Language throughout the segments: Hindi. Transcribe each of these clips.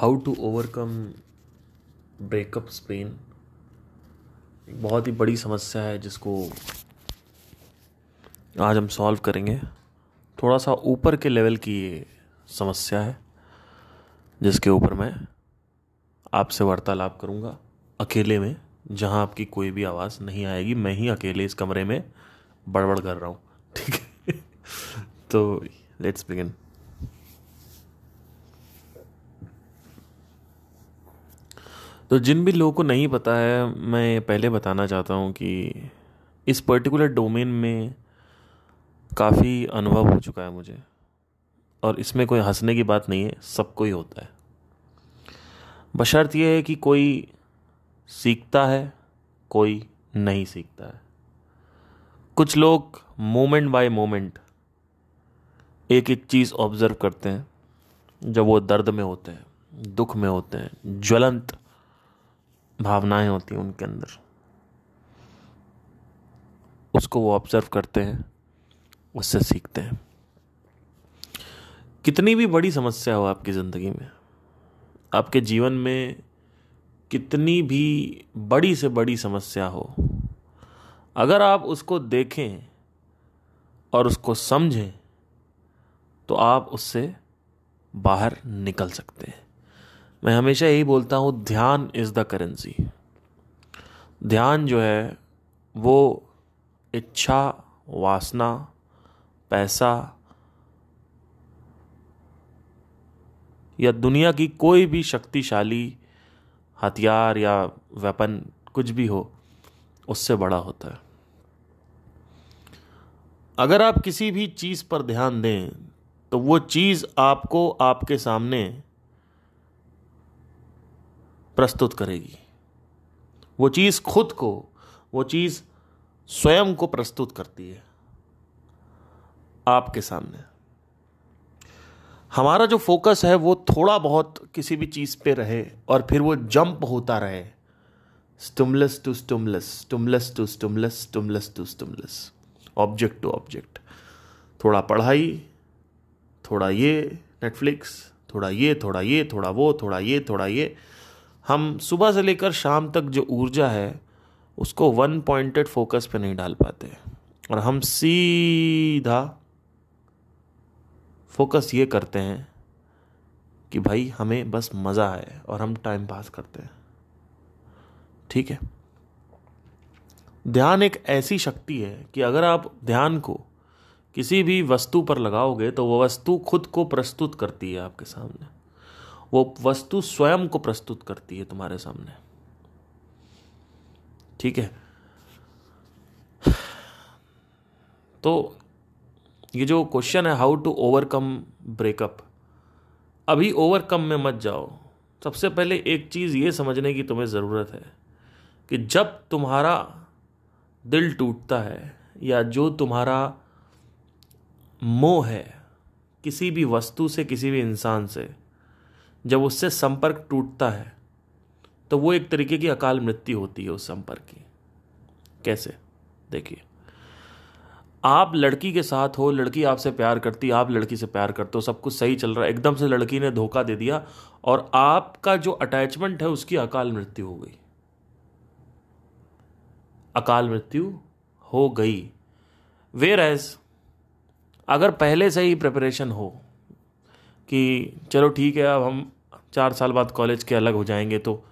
हाउ टू ओवरकम ब्रेकअप स्पेन। एक बहुत ही बड़ी समस्या है जिसको आज हम सॉल्व करेंगे। थोड़ा सा ऊपर के लेवल की ये समस्या है, जिसके ऊपर मैं आपसे वार्तालाप करूँगा अकेले में, जहाँ आपकी कोई भी आवाज़ नहीं आएगी। मैं ही अकेले इस कमरे में बड़बड़ कर रहा हूँ, ठीक है? तो लेट्स बिगिन तो जिन भी लोगों को नहीं पता है, मैं पहले बताना चाहता हूँ कि इस पर्टिकुलर डोमेन में काफ़ी अनुभव हो चुका है मुझे। और इसमें कोई हंसने की बात नहीं है सबको ही होता है। बशर्त यह है कि कोई सीखता है, कोई नहीं सीखता है। कुछ लोग मोमेंट बाय मोमेंट एक एक चीज़ ऑब्ज़र्व करते हैं, जब वो दर्द में होते हैं, दुख में होते हैं, ज्वलंत भावनाएँ होती हैं उनके अंदर। उसको वो ऑब्ज़र्व करते हैं, उससे सीखते हैं। कितनी भी बड़ी समस्या हो आपकी ज़िंदगी में, आपके जीवन में कितनी भी बड़ी से बड़ी समस्या हो, अगर आप उसको देखें और उसको समझें तो आप उससे बाहर निकल सकते हैं। मैं हमेशा यही बोलता हूँ, ध्यान इज़ द करेंसी ध्यान जो है, वो इच्छा, वासना, पैसा या दुनिया की कोई भी शक्तिशाली हथियार या वेपन कुछ भी हो, उससे बड़ा होता है। अगर आप किसी भी चीज़ पर ध्यान दें तो वो चीज़ आपको आपके सामने प्रस्तुत करेगी। वो चीज़ खुद को, वो चीज़ स्वयं को प्रस्तुत करती है। आपके सामने। हमारा जो फोकस है, वो थोड़ा बहुत किसी भी चीज़ पे रहे और फिर वो जंप होता रहे। Stimulus to stimulus stimulus to stimulus stimulus to stimulus object to object. थोड़ा पढ़ाई, थोड़ा ये नेटफ्लिक्स थोड़ा ये थोड़ा ये, थोड़ा वो, थोड़ा ये थोड़ा ये। हम सुबह से लेकर शाम तक जो ऊर्जा है, उसको वन पॉइंटेड फोकस पे नहीं डाल पाते। और हम सीधा फोकस ये करते हैं कि भाई हमें बस मज़ा आए और हम टाइम पास करते हैं। ठीक है? ध्यान एक ऐसी शक्ति है कि अगर आप ध्यान को किसी भी वस्तु पर लगाओगे तो वह वस्तु खुद को प्रस्तुत करती है आपके सामने। वो वस्तु स्वयं को प्रस्तुत करती है तुम्हारे सामने। ठीक है? तो ये जो क्वेश्चन है हाउ टू ओवरकम ब्रेकअप अभी ओवरकम में मत जाओ। सबसे पहले एक चीज़ ये समझने की तुम्हें ज़रूरत है कि जब तुम्हारा दिल टूटता है या जो तुम्हारा मोह है, किसी भी वस्तु से, किसी भी इंसान से जब उससे संपर्क टूटता है तो वो एक तरीके की अकाल मृत्यु होती है उस संपर्क की। कैसे? देखिए, आप लड़की के साथ हो, लड़की आपसे प्यार करती, आप लड़की से प्यार करते हो, सब कुछ सही चल रहा है। एकदम से लड़की ने धोखा दे दिया और आपका जो अटैचमेंट है, उसकी अकाल मृत्यु हो गई। अकाल मृत्यु हो गई। वेर एज, अगर पहले से ही प्रिपरेशन हो कि चलो ठीक है, अब हम चार साल बाद कॉलेज के अलग हो जाएँगे तो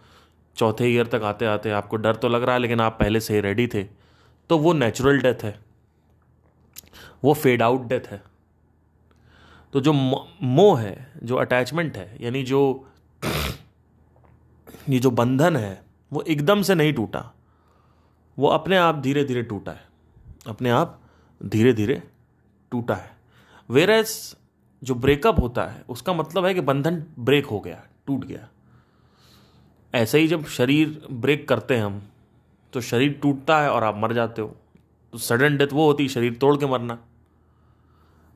चौथे ईयर तक आते आते आपको डर तो लग रहा है, लेकिन आप पहले से ही रेडी थे। तो वो नेचुरल डेथ है। वो फेड आउट डेथ है। तो जो मोह है, जो अटैचमेंट है, यानी जो, ये जो बंधन है, वो एकदम से नहीं टूटा। वो अपने आप धीरे धीरे टूटा है। अपने आप धीरे धीरे टूटा है। वेरस जो ब्रेकअप होता है, उसका मतलब है कि बंधन ब्रेक हो गया, टूट गया। ऐसे ही जब शरीर ब्रेक करते हैं हम तो शरीर टूटता है और आप मर जाते हो। तो सडन डेथ वो होती है, शरीर तोड़ के मरना।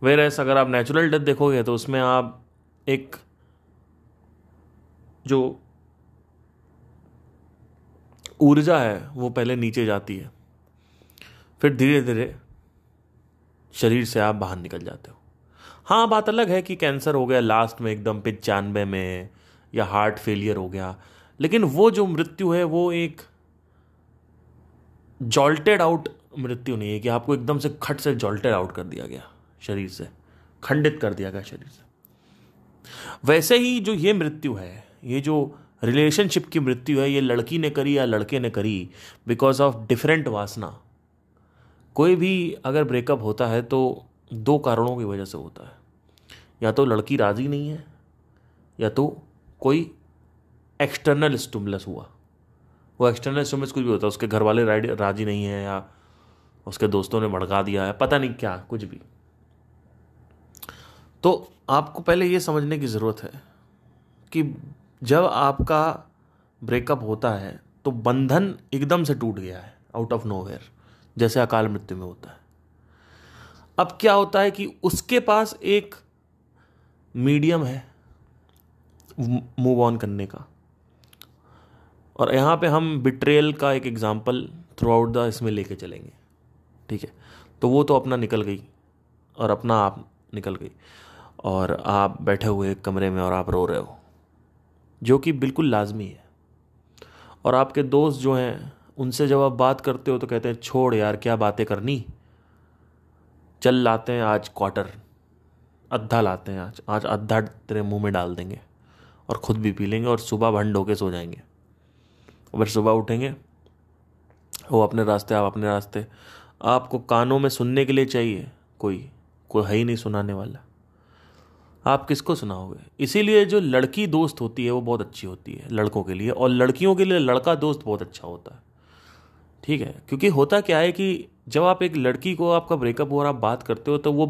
वेर एस अगर आप नेचुरल डेथ देखोगे तो उसमें आप एक जो ऊर्जा है, वो पहले नीचे जाती है। फिर धीरे धीरे शरीर से आप बाहर निकल जाते हो। हाँ बात अलग है कि कैंसर हो गया लास्ट में एकदम पिचानवे में, या हार्ट फेलियर हो गया। लेकिन वो जो मृत्यु है, वो एक जॉल्टेड आउट मृत्यु नहीं है कि आपको एकदम से खट से जॉल्टेड आउट कर दिया गया शरीर से, खंडित कर दिया गया शरीर से। वैसे ही जो ये मृत्यु है, ये जो रिलेशनशिप की मृत्यु है, ये लड़की ने करी या लड़के ने करी बिकॉज़ ऑफ़ डिफरेंट वासना। कोई भी अगर ब्रेकअप होता है तो दो कारणों की वजह से होता है। या तो लड़की राज़ी नहीं है, या तो कोई एक्सटर्नल स्टूमलस हुआ। वो एक्सटर्नल स्टूमलस कुछ भी होता है, उसके घर वाले राज़ी नहीं है या उसके दोस्तों ने भड़का दिया है, पता नहीं क्या, कुछ भी। तो आपको पहले ये समझने की ज़रूरत है कि जब आपका ब्रेकअप होता है तो बंधन एकदम से टूट गया है आउट ऑफ़ नोवेयर जैसे अकाल मृत्यु में होता है। अब क्या होता है कि उसके पास एक मीडियम है मूव ऑन करने का। और यहाँ पे हम बिट्रेल का एक एग्ज़ाम्पल थ्रू आउट द इसमें लेके चलेंगे। ठीक है? तो वो तो अपना निकल गई और अपना आप निकल गई। और आप बैठे हुए एक कमरे में और आप रो रहे हो, जो कि बिल्कुल लाजमी है। और आपके दोस्त जो हैं, उनसे जब आप बात करते हो तो कहते हैं, छोड़ यार, क्या बातें करनी? चल लाते हैं, आज क्वार्टर अद्धा लाते हैं आज। आज अद्धा तेरे मुँह में डाल देंगे और ख़ुद भी पी लेंगे और सुबह भंड होके सो जाएँगे। फिर सुबह उठेंगे, वो अपने रास्ते, आप अपने रास्ते। आपको कानों में सुनने के लिए चाहिए, कोई कोई है ही नहीं सुनाने वाला। आप किसको सुनाओगे? इसीलिए जो लड़की दोस्त होती है, वो बहुत अच्छी होती है लड़कों के लिए। और लड़कियों के लिए लड़का दोस्त बहुत अच्छा होता है। ठीक है, क्योंकि होता क्या है कि जब आप एक लड़की को आपका ब्रेकअप हो और आप बात करते हो तो वो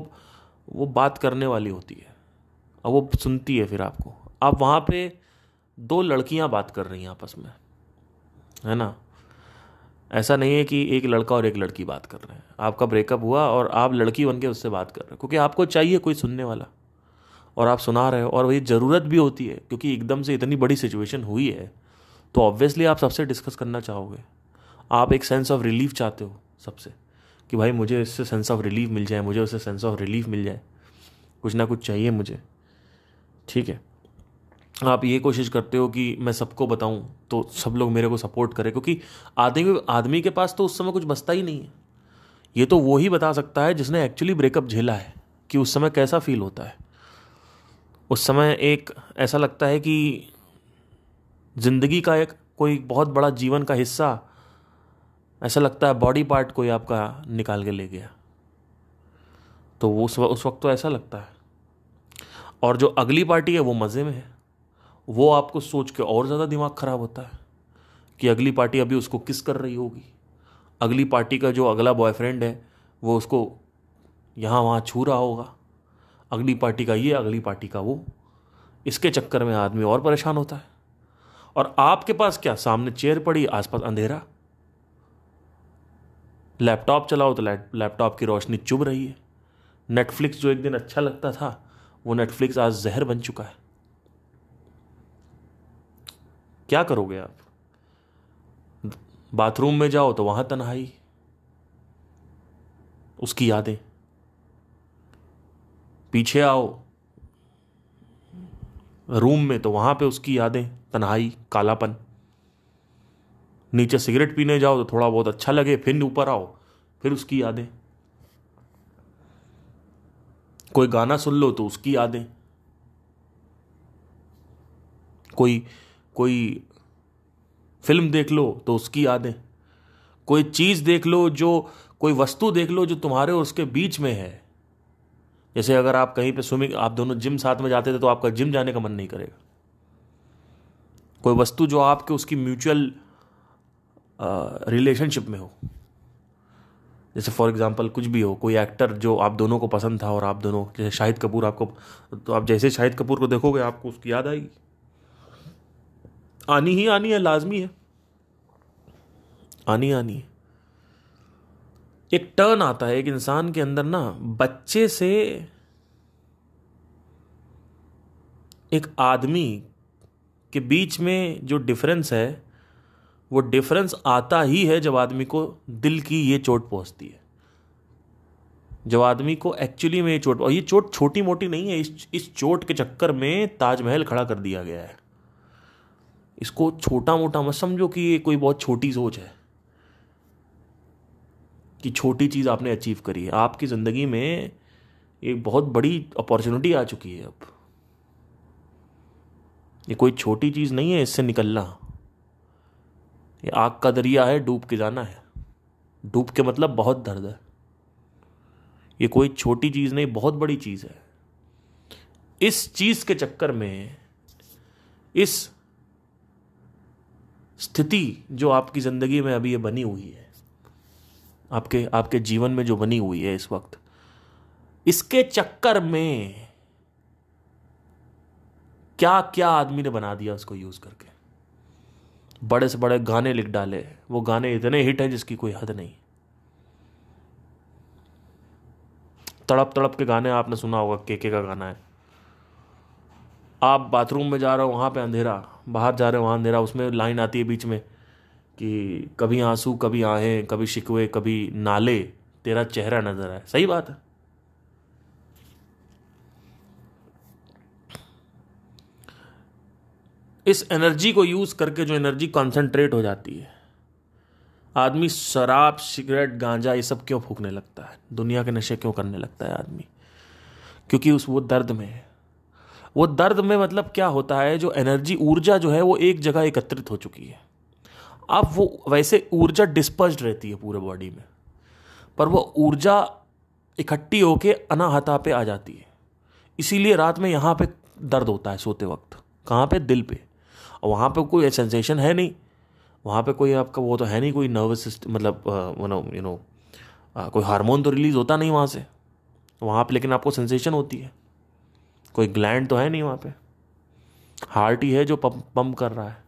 वो बात करने वाली होती है, और वो सुनती है फिर आपको। आप वहाँ पे दो लड़कियाँ बात कर रही हैं आपस में, है ना? ऐसा नहीं है कि एक लड़का और एक लड़की बात कर रहे हैं। आपका ब्रेकअप हुआ और आप लड़की बन के उससे बात कर रहे हैं, क्योंकि आपको चाहिए कोई सुनने वाला, और आप सुना रहे हो, और वही ज़रूरत भी होती है, क्योंकि एकदम से इतनी बड़ी सिचुएशन हुई है तो ऑब्वियसली आप सबसे डिस्कस करना चाहोगे। आप एक सेंस ऑफ़ रिलीफ चाहते हो सबसे, कि भाई मुझे इससे सेंस ऑफ़ रिलीफ मिल जाए, मुझे उससे सेंस ऑफ़ रिलीफ मिल जाए। कुछ ना कुछ चाहिए मुझे। ठीक है? आप ये कोशिश करते हो कि मैं सबको बताऊँ तो सब लोग मेरे को सपोर्ट करें, क्योंकि आदमी आदमी के पास तो उस समय कुछ बचता ही नहीं है। ये तो वो ही बता सकता है जिसने एक्चुअली ब्रेकअप झेला है, कि उस समय कैसा फील होता है। उस समय एक ऐसा लगता है कि ज़िंदगी का एक, कोई बहुत बड़ा जीवन का हिस्सा ऐसा लगता है बॉडी पार्ट कोई आपका निकाल के ले गया। तो वो उस उस वक्त तो ऐसा लगता है। और जो अगली पार्टी है, वो मज़े में है। वो आपको सोच के और ज़्यादा दिमाग ख़राब होता है कि अगली पार्टी अभी उसको किस कर रही होगी। अगली पार्टी का जो अगला बॉयफ्रेंड है, वो उसको यहाँ वहाँ छू रहा होगा। अगली पार्टी का ये, अगली पार्टी का वो। इसके चक्कर में आदमी और परेशान होता है। और आपके पास क्या? सामने चेयर पड़ी, आसपास अंधेरा। लैपटॉप चलाओ तो लैपटॉप की रोशनी चुभ रही है। नेटफ्लिक्स जो एक दिन अच्छा लगता था, वो नेटफ्लिक्स आज जहर बन चुका है। क्या करोगे आप? बाथरूम में जाओ तो वहाँ तन्हाई। उसकी यादें। पीछे आओ। रूम में तो वहाँ पे उसकी यादें, तन्हाई, कालापन। नीचे सिगरेट पीने जाओ तो थोड़ा बहुत अच्छा लगे, फिर ऊपर आओ, फिर उसकी यादें। कोई गाना सुन लो तो उसकी यादें। कोई कोई फ़िल्म देख लो तो उसकी यादें। कोई चीज़ देख लो जो, कोई वस्तु देख लो जो तुम्हारे और उसके बीच में है। जैसे अगर आप कहीं पे स्विमिंग आप दोनों जिम साथ में जाते थे तो आपका जिम जाने का मन नहीं करेगा। कोई वस्तु जो आपके, उसकी म्यूचुअल रिलेशनशिप में हो। जैसे फॉर एग्जांपल कुछ भी हो, कोई एक्टर जो आप दोनों को पसंद था और आप दोनों, जैसे शाहिद कपूर आपको तो आप जैसे शाहिद कपूर को देखोगे आपको उसकी याद आएगी। आनी ही आनी है, लाजमी है। आनी आनी है। एक टर्न आता है एक इंसान के अंदर ना, बच्चे से एक आदमी के बीच में जो डिफरेंस है वो डिफरेंस आता ही है जब आदमी को दिल की ये चोट पहुँचती है। जब आदमी को एक्चुअली में ये चोट, और ये चोट छोटी मोटी नहीं है, इस इस चोट के चक्कर में ताजमहल खड़ा कर दिया गया है। इसको छोटा मोटा मत समझो कि ये कोई बहुत छोटी सोच है। कि छोटी चीज़ आपने अचीव करी है। आपकी ज़िंदगी में एक बहुत बड़ी अपॉर्चुनिटी आ चुकी है अब। ये कोई छोटी चीज़ नहीं है, इससे निकलना। ये आग का दरिया है, डूब के जाना है। डूब के मतलब बहुत दर्द है। ये कोई छोटी चीज़ नहीं, बहुत बड़ी चीज़ है। इस चीज़ के चक्कर में, इस स्थिति जो आपकी ज़िंदगी में अभी ये बनी हुई है, आपके आपके जीवन में जो बनी हुई है इस वक्त, इसके चक्कर में क्या क्या आदमी ने बना दिया उसको यूज़ करके? बड़े से बड़े गाने लिख डाले। वो गाने इतने हिट हैं जिसकी कोई हद नहीं। तड़प तड़प के गाने आपने सुना होगा, केके का गाना है। आप बाथरूम में जा रहे हो, वहाँ पे अंधेरा, बाहर जा रहे हो, वहाँ अंधेरा, उसमें लाइन आती है बीच में कि कभी आँसू, कभी आहें, कभी शिकवे, कभी नाले, तेरा चेहरा नज़र आए सही बात है। इस एनर्जी को यूज़ करके जो एनर्जी कॉन्सेंट्रेट हो जाती है। आदमी शराब, सिगरेट, गांजा, ये सब क्यों फूकने लगता है? दुनिया के नशे क्यों करने लगता है आदमी? क्योंकि उस, वो दर्द में है। वो दर्द में मतलब क्या होता है? जो एनर्जी, ऊर्जा जो है, वो एक जगह एकत्रित हो चुकी है। अब वो वैसे ऊर्जा डिस्पर्ज रहती है पूरे बॉडी में। पर वो ऊर्जा इकट्ठी होके अनाहता पे आ जाती है। इसीलिए रात में यहाँ पे दर्द होता है सोते वक्त। कहाँ पे? दिल पे। और वहाँ पे कोई सेंसेशन है नहीं। वहाँ पे कोई आपका वो तो है नहीं, कोई नर्वस सिस्टम मतलब नो यू नो कोई हार्मोन तो रिलीज़ होता नहीं वहाँ से। वहाँ पे लेकिन आपको सेंसेशन होती है। कोई ग्लैंड तो है नहीं वहाँ पे। हार्ट ही है जो पंप पंप कर रहा है।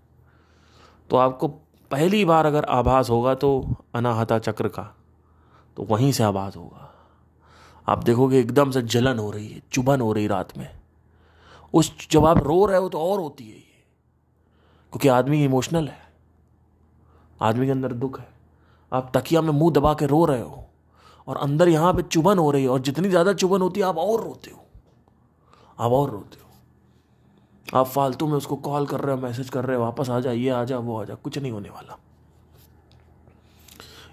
तो आपको पहली बार अगर आभास होगा तो अनाहता चक्र का तो वहीं से आभास होगा। आप देखोगे एकदम से जलन हो रही है, चुभन हो रही रात में। उस, जब आप रो रहे हो तो और होती है ये। क्योंकि आदमी इमोशनल है। आदमी के अंदर दुख है। आप तकिया में मुँह दबा के रो रहे हो और अंदर यहाँ पे चुभन हो रही है और जितनी ज़्यादा चुभन होती है, आप और रोते हो। आप और रोते हो। आप फालतू में उसको कॉल कर रहे हो, मैसेज कर रहे हो, वापस आ जा ये आ जा वो आ जा कुछ नहीं होने वाला।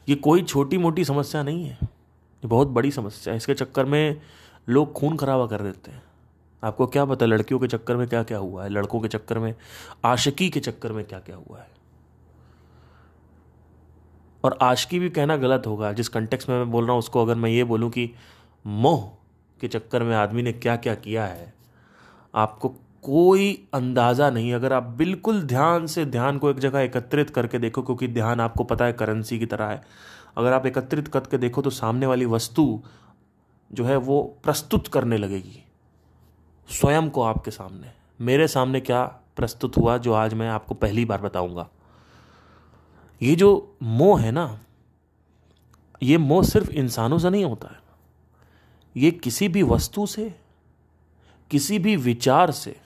ये कोई छोटी मोटी समस्या नहीं है। ये बहुत बड़ी समस्या है। इसके चक्कर में लोग खून खराबा कर देते हैं। आपको क्या पता लड़कियों के चक्कर में क्या क्या हुआ है, लड़कों के चक्कर में, आशिकी के चक्कर में क्या क्या हुआ है? और आशिकी भी कहना गलत होगा, जिस कंटेक्स में मैं बोल रहा हूँ, उसको अगर मैं ये बोलूँ कि मोह के चक्कर में आदमी ने क्या क्या किया है, आपको कोई अंदाज़ा नहीं। अगर आप बिल्कुल ध्यान से ध्यान को एक जगह एकत्रित करके देखो, क्योंकि ध्यान आपको पता है करेंसी की तरह है। अगर आप एकत्रित करके देखो तो सामने वाली वस्तु जो है, वो प्रस्तुत करने लगेगी। स्वयं को आपके सामने। मेरे सामने क्या प्रस्तुत हुआ जो आज मैं आपको पहली बार बताऊँगा? ये जो मोह है ना, ये मोह सिर्फ़ इंसानों से नहीं होता है। ये किसी भी वस्तु से, किसी भी विचार से,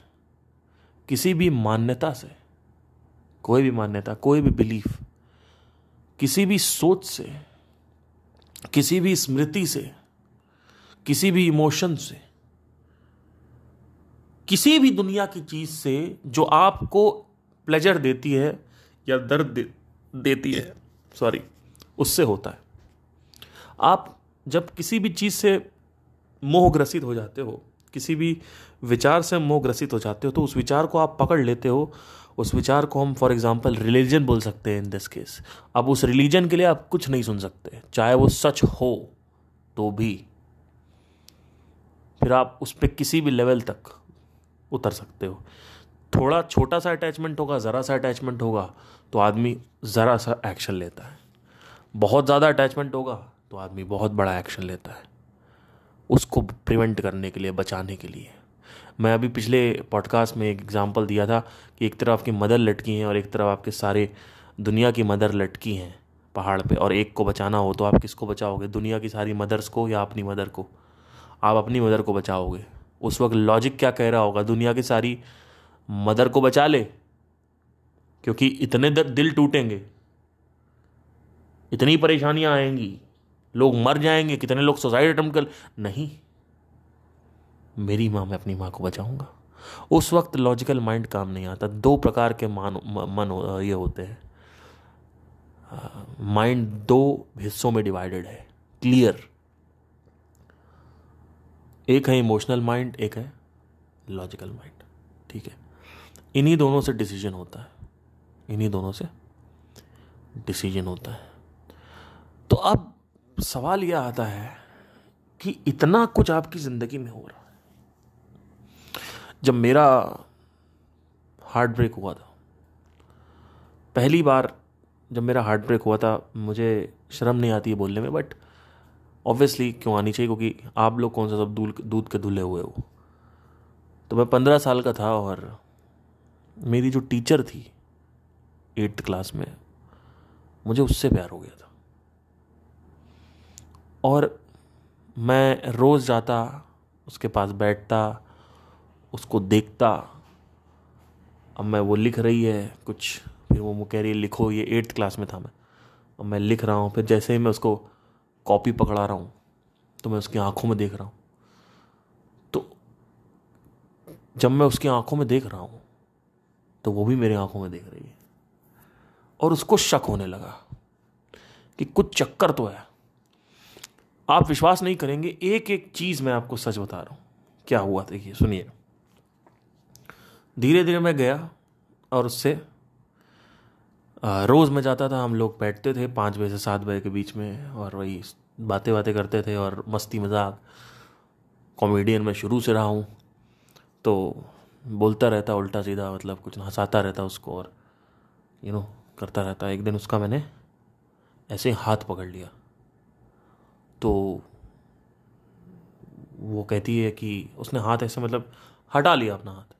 किसी भी मान्यता से, कोई भी मान्यता, कोई भी बिलीफ, किसी भी सोच से, किसी भी स्मृति से, किसी भी इमोशन से किसी भी दुनिया की चीज़ से जो आपको प्लेजर देती है या दर्द दे, देती है सॉरी उससे होता है। आप जब किसी भी चीज़ से मोहग्रसित हो जाते हो किसी भी विचार से मोहग्रसित हो जाते हो तो उस विचार को आप पकड़ लेते हो। उस विचार को हम फॉर एग्ज़ाम्पल रिलीजन बोल सकते हैं इन दिस केस अब उस रिलीजन के लिए आप कुछ नहीं सुन सकते चाहे वो सच हो तो भी। फिर आप उस पर किसी भी लेवल तक उतर सकते हो। थोड़ा छोटा सा अटैचमेंट होगा, ज़रा सा अटैचमेंट होगा तो आदमी ज़रा सा एक्शन लेता है। बहुत ज़्यादा अटैचमेंट होगा तो आदमी बहुत बड़ा एक्शन लेता है। उसको प्रिवेंट करने के लिए, बचाने के लिए। मैं अभी पिछले पॉडकास्ट में एक एग्जांपल दिया था कि एक तरफ़ आपकी मदर लटकी हैं और एक तरफ़ आपके सारे दुनिया की मदर लटकी हैं पहाड़ पे, और एक को बचाना हो तो आप किसको बचाओगे? दुनिया की सारी मदर्स को या अपनी मदर को? आप अपनी मदर को बचाओगे। उस वक्त लॉजिक क्या कह रहा होगा? दुनिया की सारी मदर को बचा ले, क्योंकि इतने दिल टूटेंगे, इतनी परेशानियाँ आएँगी, लोग मर जाएँगे, कितने लोग सुसाइड अटेम्प्ट कर नहीं, मेरी माँ, मैं अपनी माँ को बचाऊँगा। उस वक्त लॉजिकल माइंड काम नहीं आता। दो प्रकार के मान मन ये होते हैं। माइंड दो हिस्सों में डिवाइडेड है। क्लियर एक है इमोशनल माइंड एक है लॉजिकल माइंड ठीक है? इन्हीं दोनों से डिसीज़न होता है. इन्हीं दोनों से डिसीज़न होता है. तो अब सवाल यह आता है कि इतना कुछ आपकी ज़िंदगी में हो रहा है. जब मेरा हार्ट ब्रेक हुआ था, पहली बार जब मेरा हार्ट ब्रेक हुआ था, मुझे शर्म नहीं आती है बोलने में बट ऑब्वियसली क्यों आनी चाहिए? क्योंकि आप लोग कौन सा सब दूध के धुले हुए हो? तो मैं पंद्रह साल का था और मेरी जो टीचर थी एट्थ क्लास में, मुझे उससे प्यार हो गया था। और मैं रोज़ जाता, उसके पास बैठता, उसको देखता, अब मैं वो लिख रही है, कुछ, फिर वो कह रही है लिखो, ये एट्थ क्लास में था मैं। अब मैं लिख रहा हूँ, फिर जैसे ही मैं उसको कॉपी पकड़ा रहा हूँ तो मैं उसकी आँखों में देख रहा हूँ। तो जब मैं उसकी आँखों में देख रहा हूँ तो वो भी मेरी आँखों में देख रही है। और उसको शक होने लगा कि कुछ चक्कर तो है। आप विश्वास नहीं करेंगे एक एक चीज़ मैं आपको सच बता रहा हूँ। क्या हुआ, देखिए, सुनिए। धीरे धीरे मैं गया और उससे रोज़ में जाता था, हम लोग बैठते थे पाँच बजे से सात बजे के बीच में और वही बातें बातें करते थे और मस्ती मज़ाक। कॉमेडियन में शुरू से रहा हूँ तो बोलता रहता, उल्टा सीधा मतलब कुछ हंसाता रहता उसको और यू नो करता रहता। एक दिन उसका मैंने ऐसे हाथ पकड़ लिया। तो वो कहती है कि उसने हाथ ऐसे मतलब हटा लिया अपना हाथ।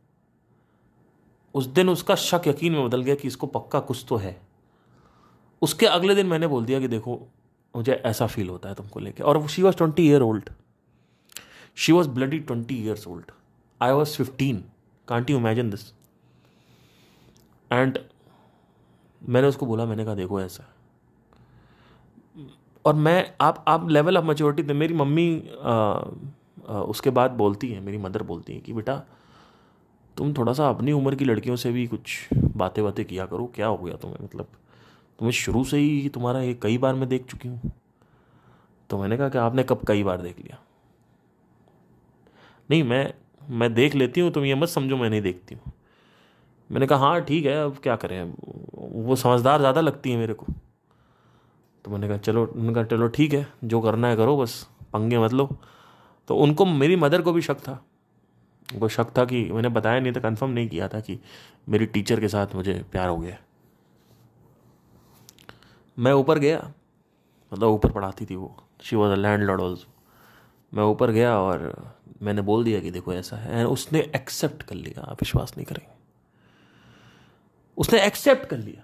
उस दिन उसका शक यकीन में बदल गया कि इसको पक्का कुछ तो है। उसके अगले दिन मैंने बोल दिया कि देखो मुझे ऐसा फील होता है तुमको लेके। और she was twenty year old she was bloody twenty years old I was fifteen can't you imagine this and मैंने उसको बोला मैंने कहा देखो ऐसा। और मैं आप आप लेवल ऑफ़ मेच्योरिटी मेरी मम्मी आ, आ, उसके बाद बोलती है मेरी मदर बोलती है कि बेटा तुम थोड़ा सा अपनी उम्र की लड़कियों से भी कुछ बातें बातें किया करो। क्या हो गया तुम्हें? मतलब तुम्हें शुरू से ही तुम्हारा ये कई बार मैं देख चुकी हूँ। तो मैंने कहा कि आपने कब कई बार देख लिया? नहीं, मैं मैं देख लेती हूँ, तुम ये मत समझो मैं नहीं देखती हूँ। मैंने कहा हाँ ठीक है, अब क्या करें? वो समझदार ज़्यादा लगती है मेरे को। तो मैंने कहा, चलो, उन्होंने कहा, चलो, ठीक है, जो करना है करो बस, पंगे मत लो। तो उनको, मेरी मदर को भी शक था। उनको शक था कि मैंने बताया नहीं था कंफर्म नहीं किया था कि मेरी टीचर के साथ मुझे प्यार हो गया। मैं ऊपर गया मतलब ऊपर पढ़ाती थी वो। She was a landlord also मैं ऊपर गया और मैंने बोल दिया कि देखो ऐसा है। एंड उसने एक्सेप्ट कर लिया। आप विश्वास नहीं करेंगे। उसने एक्सेप्ट कर लिया।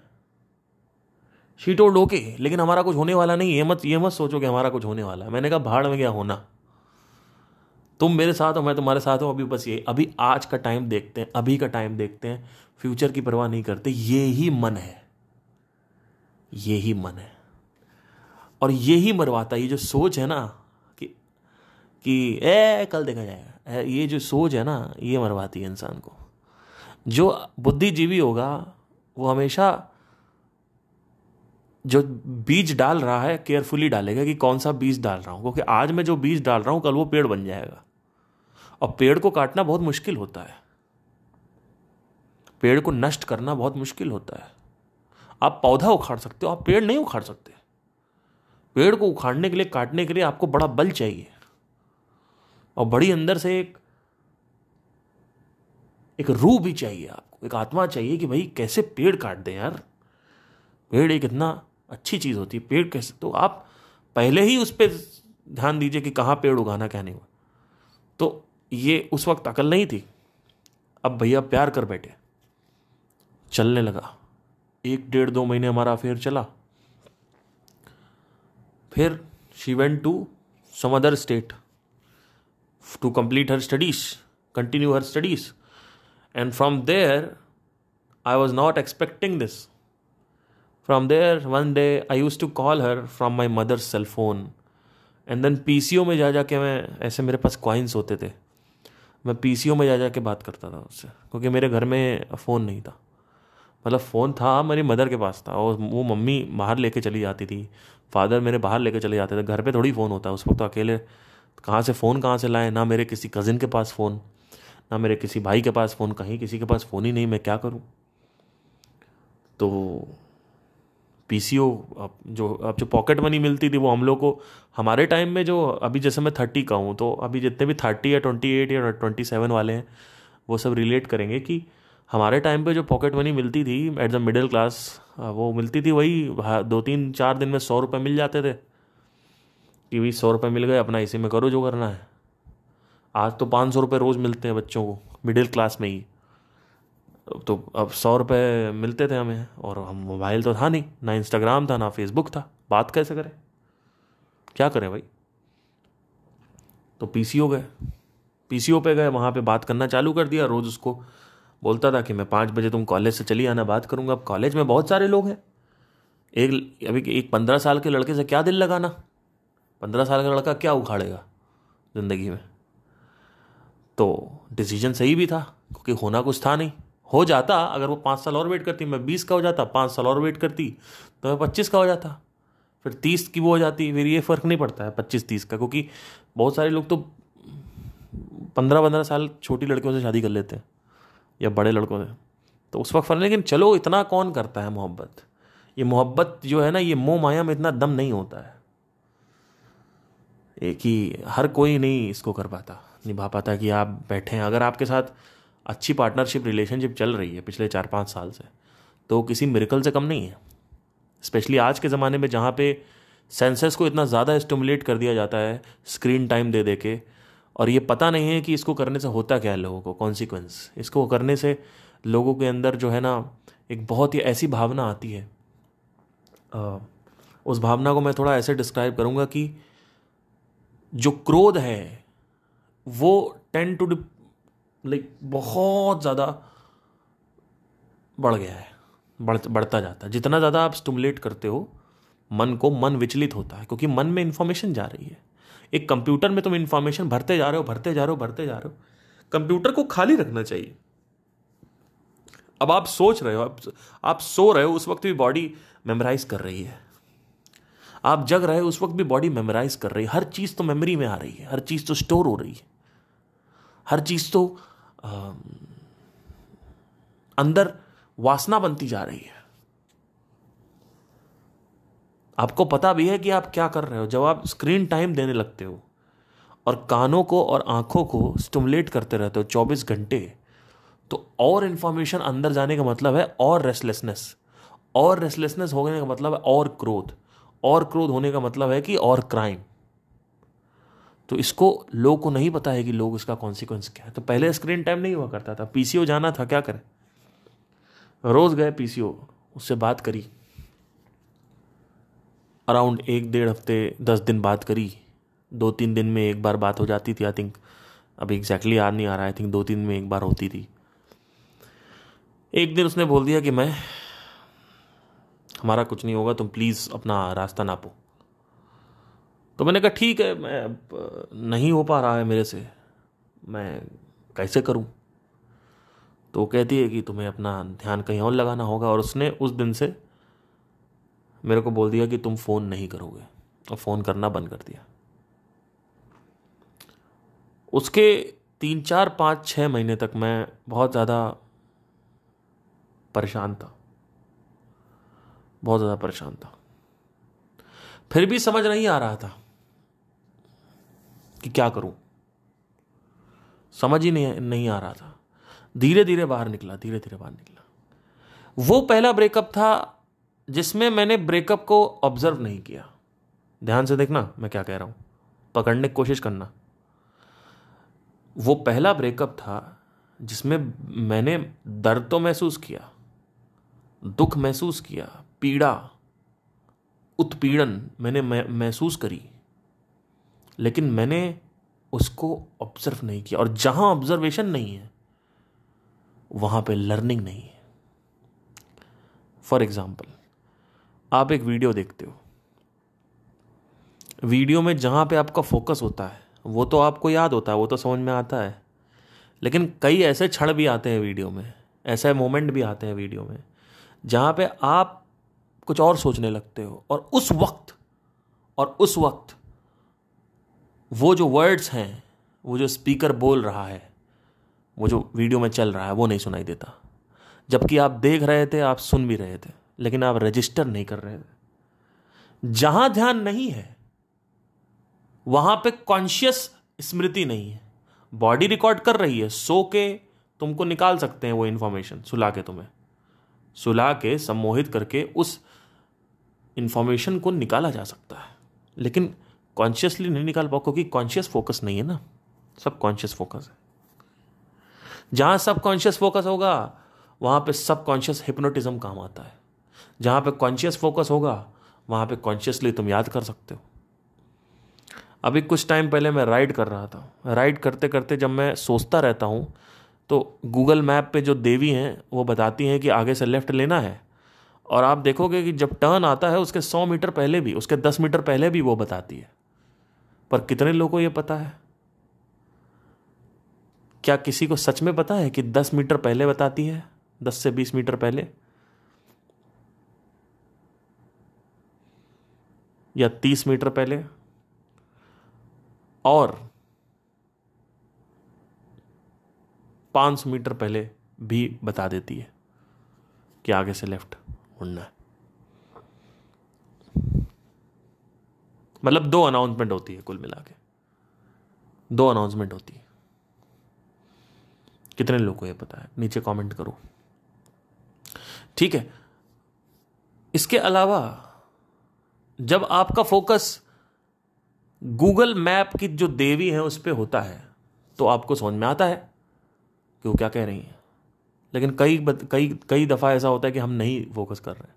शी टोल्ड ओके लेकिन हमारा कुछ होने वाला नहीं ये मत ये मत सोचो कि हमारा कुछ होने वाला है। मैंने कहा, भाड़ में क्या होना? तुम मेरे साथ हो, मैं तुम्हारे साथ हूँ, अभी बस ये, अभी आज का टाइम देखते हैं, अभी का टाइम देखते हैं। फ्यूचर की परवाह नहीं करते, ये ही मन है। ये ही मन है। और ये ही मरवाता ये जो सोच है ना, कि कि, ए, कल देखा जाएगा। ये जो सोच है ना, ये मरवाती है इंसान को। जो बुद्धिजीवी होगा, वो हमेशा जो बीज डाल रहा है केयरफुली डालेगा कि कौन सा बीज डाल रहा हूँ। क्योंकि आज मैं जो बीज डाल रहा हूँ, कल वो पेड़ बन जाएगा। और पेड़ को काटना बहुत मुश्किल होता है। पेड़ को नष्ट करना बहुत मुश्किल होता है। आप पौधा उखाड़ सकते हो, आप पेड़ नहीं उखाड़ सकते। पेड़ को उखाड़ने के लिए, काटने के लिए आपको बड़ा बल चाहिए। और बड़ी अंदर से एक एक रूह भी चाहिए आपको, एक आत्मा चाहिए कि भाई कैसे पेड़ काट दें यार। पेड़ एक इतना अच्छी चीज़ होती है, पेड़ कैसे तो आप पहले ही उस पर ध्यान दीजिए कि कहाँ पेड़ उगाना क्या नहीं हुआ। तो ये उस वक्त अकल नहीं थी। अब भैया प्यार कर बैठे। चलने लगा। एक डेढ़ दो महीने हमारा अफेयर चला। फिर she went to some other state to complete her studies continue her studies and from there I was not expecting this from there one day I use to call her from my mother cell phone and then P C O में जा जाके मैं, ऐसे मेरे पास क्वाइंस होते थे। मैं पीसीओ में जा जा के बात करता था उससे, क्योंकि मेरे घर में फ़ोन नहीं था। मतलब फ़ोन था, मेरी मदर के पास था, और वो मम्मी बाहर लेके चली जाती थी। फादर मेरे बाहर लेके चले जाते थे। घर पे थोड़ी फ़ोन होता है, उस वक्त तो अकेले कहाँ से फ़ोन कहाँ से लाए? ना मेरे किसी कज़िन के पास फ़ोन ना मेरे किसी भाई के पास फ़ोन कहीं किसी के पास फ़ोन ही नहीं, मैं क्या करूँ? तो अब जो अब जो पॉकेट मनी मिलती थी वो हम लोग को, हमारे टाइम में जो, अभी जैसे मैं थर्टी का हूँ तो अभी जितने भी थर्टी या ट्वेंटी एट या ट्वेंटी सेवन वाले हैं, वो सब रिलेट करेंगे कि हमारे टाइम पे जो पॉकेट मनी मिलती थी एट द मिडिल क्लास वो मिलती थी वही दो तीन चार दिन में सौ रुपये मिल जाते थे। कि भाई सौ रुपये मिल गए, अपना इसी में करो जो करना है। आज तो पाँच सौ रुपये रोज़ मिलते हैं बच्चों को मिडिल क्लास में ही। तो अब सौ रुपये मिलते थे हमें, और हम मोबाइल तो था नहीं, ना इंस्टाग्राम था, ना फेसबुक था। बात कैसे करें? क्या करें भाई? तो पीसीओ गए। पीसीओ पे गए, वहाँ पे बात करना चालू कर दिया। रोज़ उसको बोलता था कि मैं पाँच बजे तुम कॉलेज से चली आना, बात करूँगा। अब कॉलेज में बहुत सारे लोग हैं। एक, अभी एक पंद्रह साल के लड़के से क्या दिल लगाना? पंद्रह साल का लड़का क्या उखाड़ेगा ज़िंदगी में? तो डिसीज़न सही भी था, क्योंकि होना कुछ था नहीं। हो जाता, अगर वो पाँच साल और वेट करती, मैं बीस का हो जाता, पाँच साल और वेट करती तो मैं पच्चीस का हो जाता। फिर तीस की वो हो जाती फिर ये फ़र्क नहीं पड़ता है पच्चीस, तीस का, क्योंकि बहुत सारे लोग तो पंद्रह पंद्रह साल छोटी लड़कियों से शादी कर लेते हैं, या बड़े लड़कों से। तो उस वक्त फ़र्क लेकिन चलो, इतना कौन करता है मोहब्बत? ये मोहब्बत जो है ना, ये मोह माया में इतना दम नहीं होता है। एक ही, हर कोई नहीं इसको कर पाता, निभा पाता कि आप बैठे हैं। अगर आपके साथ अच्छी पार्टनरशिप रिलेशनशिप चल रही है पिछले चार पाँच साल से। तो किसी मेरिकल से कम नहीं है। स्पेशली आज के ज़माने में जहाँ पे सेंसेस को इतना ज़्यादा स्टिमुलेट कर दिया जाता है स्क्रीन टाइम दे दे के, और ये पता नहीं है कि इसको करने से होता क्या है लोगों को कॉन्सिक्वेंस इसको करने से लोगों के अंदर जो है ना, एक बहुत ही ऐसी भावना आती है। उस भावना को मैं थोड़ा ऐसे डिस्क्राइब करूँगा कि जो क्रोध है, वो टेन टू लाइक बहुत ज़्यादा बढ़ गया है। बढ़, बढ़ता जाता है। जितना ज़्यादा आप स्टमुलेट करते हो, मन को मन विचलित होता है, क्योंकि मन में इंफॉर्मेशन जा रही है। एक कंप्यूटर में तुम इंफॉर्मेशन भरते जा रहे हो, भरते जा रहे हो, भरते जा रहे हो। कंप्यूटर को खाली रखना चाहिए। अब आप सोच रहे हो, आप आप सो रहे हो, उस वक्त भी बॉडी मेमोराइज कर रही है। आप जग रहे हो, उस वक्त भी बॉडी मेमोराइज कर रही है। हर चीज़ तो मेमोरी में आ रही है। हर चीज़ तो स्टोर हो रही है। हर चीज़ तो अंदर वासना बनती जा रही है। आपको पता भी है कि आप क्या कर रहे हो। जब आप स्क्रीन टाइम देने लगते हो और कानों को और आँखों को स्टिमुलेट करते रहते हो चौबीस घंटे तो और इंफॉर्मेशन अंदर जाने का मतलब है और रेस्टलेसनेस और रेस्टलेसनेस होने का मतलब है और क्रोध। और क्रोध होने का मतलब है कि और क्राइम तो इसको लोग को नहीं पता है कि लोग इसका कॉन्सिक्वेंस क्या है। तो पहले स्क्रीन टाइम नहीं हुआ करता था। पीसीओ जाना था, क्या करें? रोज गए पीसीओ उससे बात करी। अराउंड एक डेढ़ हफ़्ते, दस दिन बात करी। दो तीन दिन में एक बार बात हो जाती थी आई थिंक अभी एग्जैक्टली याद नहीं आ रहा आई थिंक दो तीन में एक बार होती थी। एक दिन उसने बोल दिया कि मैं, हमारा कुछ नहीं होगा, तुम प्लीज़ अपना रास्ता नापो। तो मैंने कहा, ठीक है, मैं, नहीं हो पा रहा है मेरे से, मैं कैसे करूँ? तो वो कहती है कि तुम्हें अपना ध्यान कहीं और लगाना होगा। और उसने उस दिन से मेरे को बोल दिया कि तुम फ़ोन नहीं करोगे, और फ़ोन करना बंद कर दिया। उसके तीन, चार, पाँच छः महीने तक मैं बहुत ज़्यादा परेशान था। बहुत ज़्यादा परेशान था। फिर भी समझ नहीं आ रहा था। कि क्या करूँ? समझ ही नहीं नहीं आ रहा था। धीरे धीरे बाहर निकला धीरे धीरे बाहर निकला। वो पहला ब्रेकअप था जिसमें मैंने ब्रेकअप को ऑब्ज़र्व नहीं किया। ध्यान से देखना मैं क्या कह रहा हूँ। पकड़ने की कोशिश करना। वो पहला ब्रेकअप था जिसमें मैंने दर्द तो महसूस किया, दुख महसूस किया, पीड़ा, उत्पीड़न मैंने महसूस करी। लेकिन मैंने उसको ऑब्ज़र्व नहीं किया। और जहाँ ऑब्जर्वेशन नहीं है, वहाँ पे लर्निंग नहीं है। फॉर एग्ज़ाम्पल आप एक वीडियो देखते हो। वीडियो में जहाँ पे आपका फोकस होता है, वो तो आपको याद होता है, वो तो समझ में आता है। लेकिन कई ऐसे क्षण भी आते हैं वीडियो में, ऐसे मोमेंट भी आते हैं वीडियो में, जहाँ पे आप कुछ और सोचने लगते हो। और उस वक्त, और उस वक्त वो जो वर्ड्स हैं, वो जो स्पीकर बोल रहा है, वो जो वीडियो में चल रहा है, वो नहीं सुनाई देता। जबकि आप देख रहे थे, आप सुन भी रहे थे, लेकिन आप रजिस्टर नहीं कर रहे थे। जहाँ ध्यान नहीं है, वहाँ पे कॉन्शियस स्मृति नहीं है। बॉडी रिकॉर्ड कर रही है, सो के तुमको निकाल सकते हैं वो इंफॉर्मेशन सुला के तुम्हें। सुला के, सम्मोहित करके उस इंफॉर्मेशन को निकाला जा सकता है। लेकिन कॉन्शियसली नहीं निकाल पाओ, क्योंकि कॉन्शियस फोकस नहीं है ना। सब कॉन्शियस फोकस है। जहाँ सब कॉन्शियस फोकस होगा, वहाँ पे सब कॉन्शियस हिप्नोटिज्म काम आता है। जहाँ पे कॉन्शियस फोकस होगा, वहाँ पे कॉन्शियसली तुम याद कर सकते हो। अभी कुछ टाइम पहले मैं राइड कर रहा था। राइड करते करते जब मैं सोचता रहता हूँ तो गूगल मैप पे जो देवी हैं, वो बताती हैं कि आगे से लेफ़्ट लेना है। और आप देखोगे कि जब टर्न आता है, उसके सौ मीटर पहले भी, उसके दस मीटर पहले भी वो बताती है। पर कितने लोगों को ये पता है? क्या किसी को सच में पता है कि दस मीटर पहले बताती है? दस से बीस मीटर पहले? या तीस मीटर पहले? और पाँच सौ मीटर पहले भी बता देती है कि आगे से लेफ़्ट मुड़ना है। मतलब दो अनाउंसमेंट होती है कुल मिला के दो अनाउंसमेंट होती है। कितने लोगों को यह पता है? नीचे कमेंट करो। ठीक है। इसके अलावा, जब आपका फोकस गूगल मैप की जो देवी है उस पर होता है तो आपको समझ में आता है कि वो क्या कह रही है। लेकिन कई कई कई दफ़ा ऐसा होता है कि हम नहीं फोकस कर रहे हैं।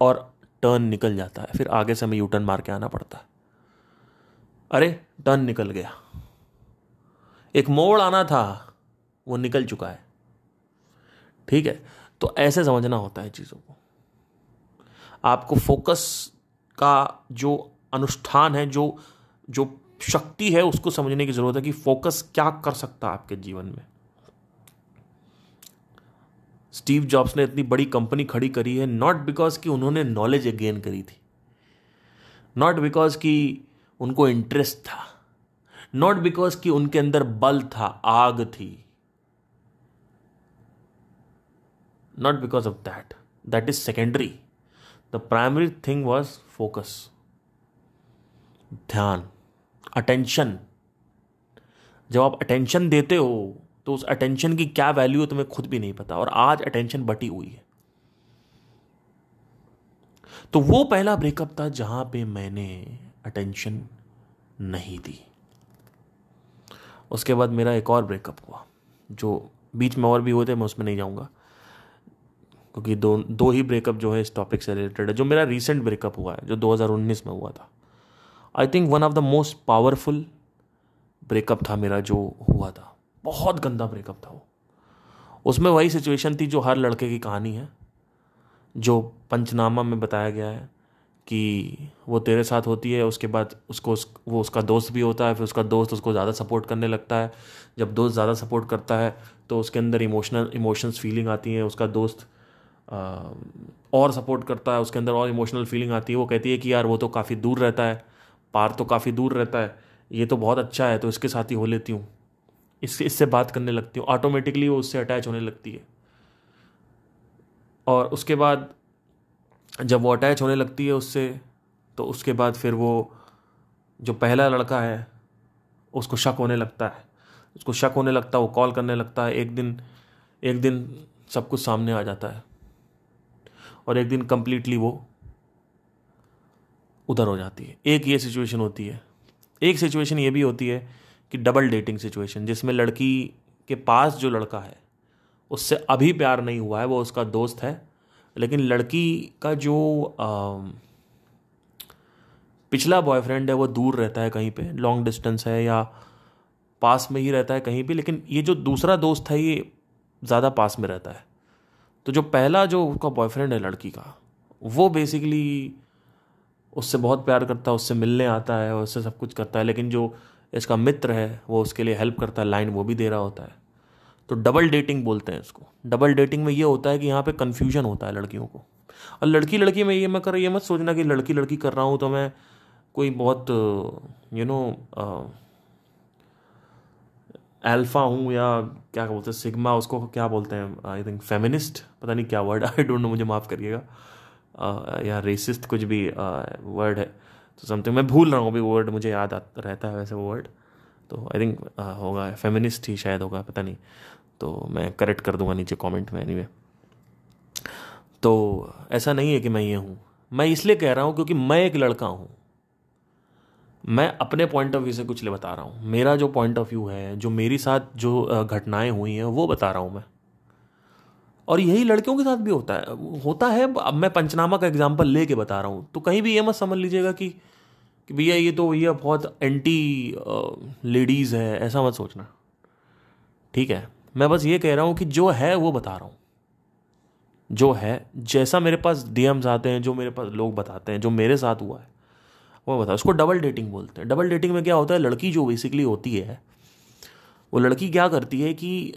और टर्न निकल जाता है, फिर आगे से हमें यू टर्न मार के आना पड़ता है। अरे टर्न निकल गया। एक मोड़ आना था, वो निकल चुका है। ठीक है तो ऐसे समझना होता है चीज़ों को। आपको फोकस का जो अनुष्ठान है, जो जो शक्ति है, उसको समझने की ज़रूरत है कि फोकस क्या कर सकता है आपके जीवन में। स्टीव जॉब्स ने इतनी बड़ी कंपनी खड़ी करी है नॉट बिकॉज़ कि उन्होंने नॉलेज गेन करी थी नॉट बिकॉज़ कि उनको इंटरेस्ट था नॉट बिकॉज़ कि उनके अंदर बल था, आग थी not because of that that is secondary the primary thing was focus ध्यान अटेंशन जब आप अटेंशन देते हो तो उस अटेंशन की क्या वैल्यू है, तुम्हें खुद भी नहीं पता, और आज अटेंशन बटी हुई है। तो वो पहला ब्रेकअप था जहाँ पे मैंने अटेंशन नहीं दी। उसके बाद मेरा एक और ब्रेकअप हुआ, जो बीच में और भी हुए थे, मैं उसमें नहीं जाऊँगा, क्योंकि दो दो ही ब्रेकअप जो है इस टॉपिक से रिलेटेड है, जो मेरा रिसेंट ब्रेकअप हुआ है, जो 2019 में हुआ था। I think one of the most powerful breakup था मेरा जो हुआ था। बहुत गंदा ब्रेकअप था वो। उसमें वही सिचुएशन थी जो हर लड़के की कहानी है जो पंचनामा में बताया गया है कि वो तेरे साथ होती है उसके बाद उसको उस, वो उसका दोस्त भी होता है फिर उसका दोस्त उसको ज़्यादा सपोर्ट करने लगता है। जब दोस्त ज़्यादा सपोर्ट करता है तो उसके अंदर इमोशनल इमोशंस फीलिंग आती है उसका दोस्त आ, और सपोर्ट करता है उसके अंदर और इमोशनल फीलिंग आती है। वो कहती है कि यार वो तो काफ़ी दूर रहता है पार तो काफ़ी दूर रहता है ये तो बहुत अच्छा है तो इसके साथ ही हो लेती हूँ। इससे इससे बात करने लगती हूँ। ऑटोमेटिकली वो उससे अटैच होने लगती है। और उसके बाद जब वो अटैच होने लगती है उससे तो उसके बाद फिर वो जो पहला लड़का है, उसको शक होने लगता है। उसको शक होने लगता है, वो कॉल करने लगता है। एक दिन एक दिन सब कुछ सामने आ जाता है। और एक दिन कंप्लीटली वो उधर हो जाती है। एक ये सिचुएशन होती है। एक सिचुएशन ये भी होती है कि डबल डेटिंग सिचुएशन जिसमें लड़की के पास जो लड़का है उससे अभी प्यार नहीं हुआ है वो उसका दोस्त है लेकिन लड़की का जो आ, पिछला बॉयफ्रेंड है वो दूर रहता है कहीं पे लॉन्ग डिस्टेंस है या पास में ही रहता है कहीं भी लेकिन ये जो दूसरा दोस्त है ये ज़्यादा पास में रहता है। तो जो पहला जो उसका बॉयफ्रेंड है लड़की का वो बेसिकली उससे बहुत प्यार करता है उससे मिलने आता है उससे सब कुछ करता है लेकिन जो इसका मित्र है, वो उसके लिए हेल्प करता है लाइन वो भी दे रहा होता है। तो डबल डेटिंग बोलते हैं इसको। डबल डेटिंग में ये होता है कि यहाँ पे कन्फ्यूज़न होता है लड़कियों को। और लड़की लड़की में ये मैं कर, ये मत सोचना कि लड़की लड़की कर रहा हूँ तो मैं कोई बहुत यू नो एल्फा हूँ या क्या बोलते हैं सिग्मा उसको क्या बोलते हैं आई थिंक फेमिनिस्ट पता नहीं क्या वर्ड आई डोंट नो मुझे माफ़ करिएगा। या रेसिस्ट कुछ भी वर्ड है। तो समथिंग मैं भूल रहा हूँ, अभी वर्ड मुझे याद आता रहता है वैसे वो वर्ड तो आई थिंक होगा फेमिनिस्ट ही शायद होगा, पता नहीं। तो मैं करेक्ट कर दूँगा नीचे कमेंट में एनीवे तो ऐसा नहीं है कि मैं ये हूँ। मैं इसलिए कह रहा हूँ क्योंकि मैं एक लड़का हूँ। मैं अपने पॉइंट ऑफ़ व्यू से कुछ ले बता रहा हूँ। मेरा जो पॉइंट ऑफ़ व्यू है, जो मेरी साथ जो घटनाएँ हुई हैं, वो बता रहा हूँ मैं। और यही लड़कियों के साथ भी होता है। होता है, अब मैं पंचनामा का एग्ज़ाम्पल लेके बता रहा हूँ। तो कहीं भी ये मत समझ लीजिएगा कि कि भैया ये तो भैया बहुत एंटी लेडीज़ है, ऐसा मत सोचना। ठीक है? मैं बस ये कह रहा हूँ कि जो है, वो बता रहा हूँ। जो है, जैसा मेरे पास डीएम्स आते हैं, जो मेरे पास लोग बताते हैं, जो मेरे साथ हुआ है, वो बता उसको डबल डेटिंग बोलते हैं। डबल डेटिंग में क्या होता है? लड़की जो बेसिकली होती है, वो लड़की क्या करती है कि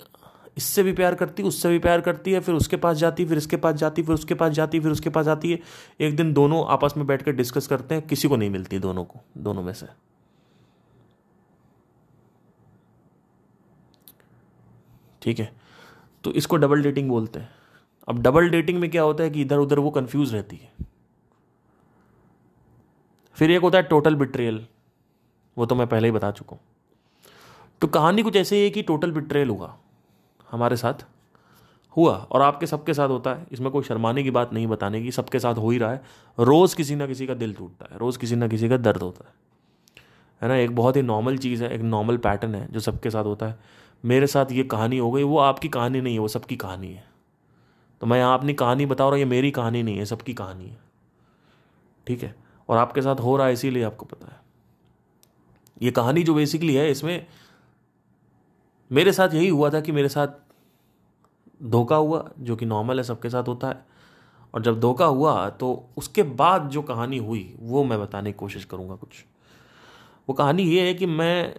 इससे भी प्यार करती, उससे भी प्यार करती है, फिर उसके पास जाती, फिर इसके पास जाती, फिर उसके पास जाती, फिर उसके पास जाती है। एक दिन दोनों आपस में बैठ कर डिस्कस करते हैं, किसी को नहीं मिलती दोनों को, दोनों में से। ठीक है? तो इसको डबल डेटिंग बोलते हैं। अब डबल डेटिंग में क्या होता है कि इधर उधर वो कंफ्यूज रहती है। फिर एक होता है टोटल बिट्रेयल वो तो मैं पहले ही बता चुका हूँ। तो कहानी कुछ ऐसे ही है कि टोटल बिट्रेयल हुआ। हमारे साथ हुआ और आपके सबके साथ होता है। इसमें कोई शर्माने की बात नहीं, बताने की। सबके साथ हो ही रहा है। रोज़ किसी ना किसी का दिल टूटता है। रोज़ किसी ना किसी का दर्द होता है। है ना? एक बहुत ही नॉर्मल चीज़ है, एक नॉर्मल पैटर्न है जो सबके साथ होता है। मेरे साथ ये कहानी हो गई, वो आपकी कहानी नहीं है, वो सबकी कहानी है। तो मैं यहाँ अपनी कहानी बता रहा हूँ, ये मेरी कहानी नहीं है, सबकी कहानी है। ठीक है? और आपके साथ हो रहा है, इसीलिए आपको पता है। ये कहानी जो बेसिकली है, इसमें मेरे साथ यही हुआ था कि मेरे साथ धोखा हुआ, जो कि नॉर्मल है, सबके साथ होता है। और जब धोखा हुआ तो उसके बाद जो कहानी हुई, वो मैं बताने की कोशिश करूँगा कुछ। वो कहानी ये है कि मैं,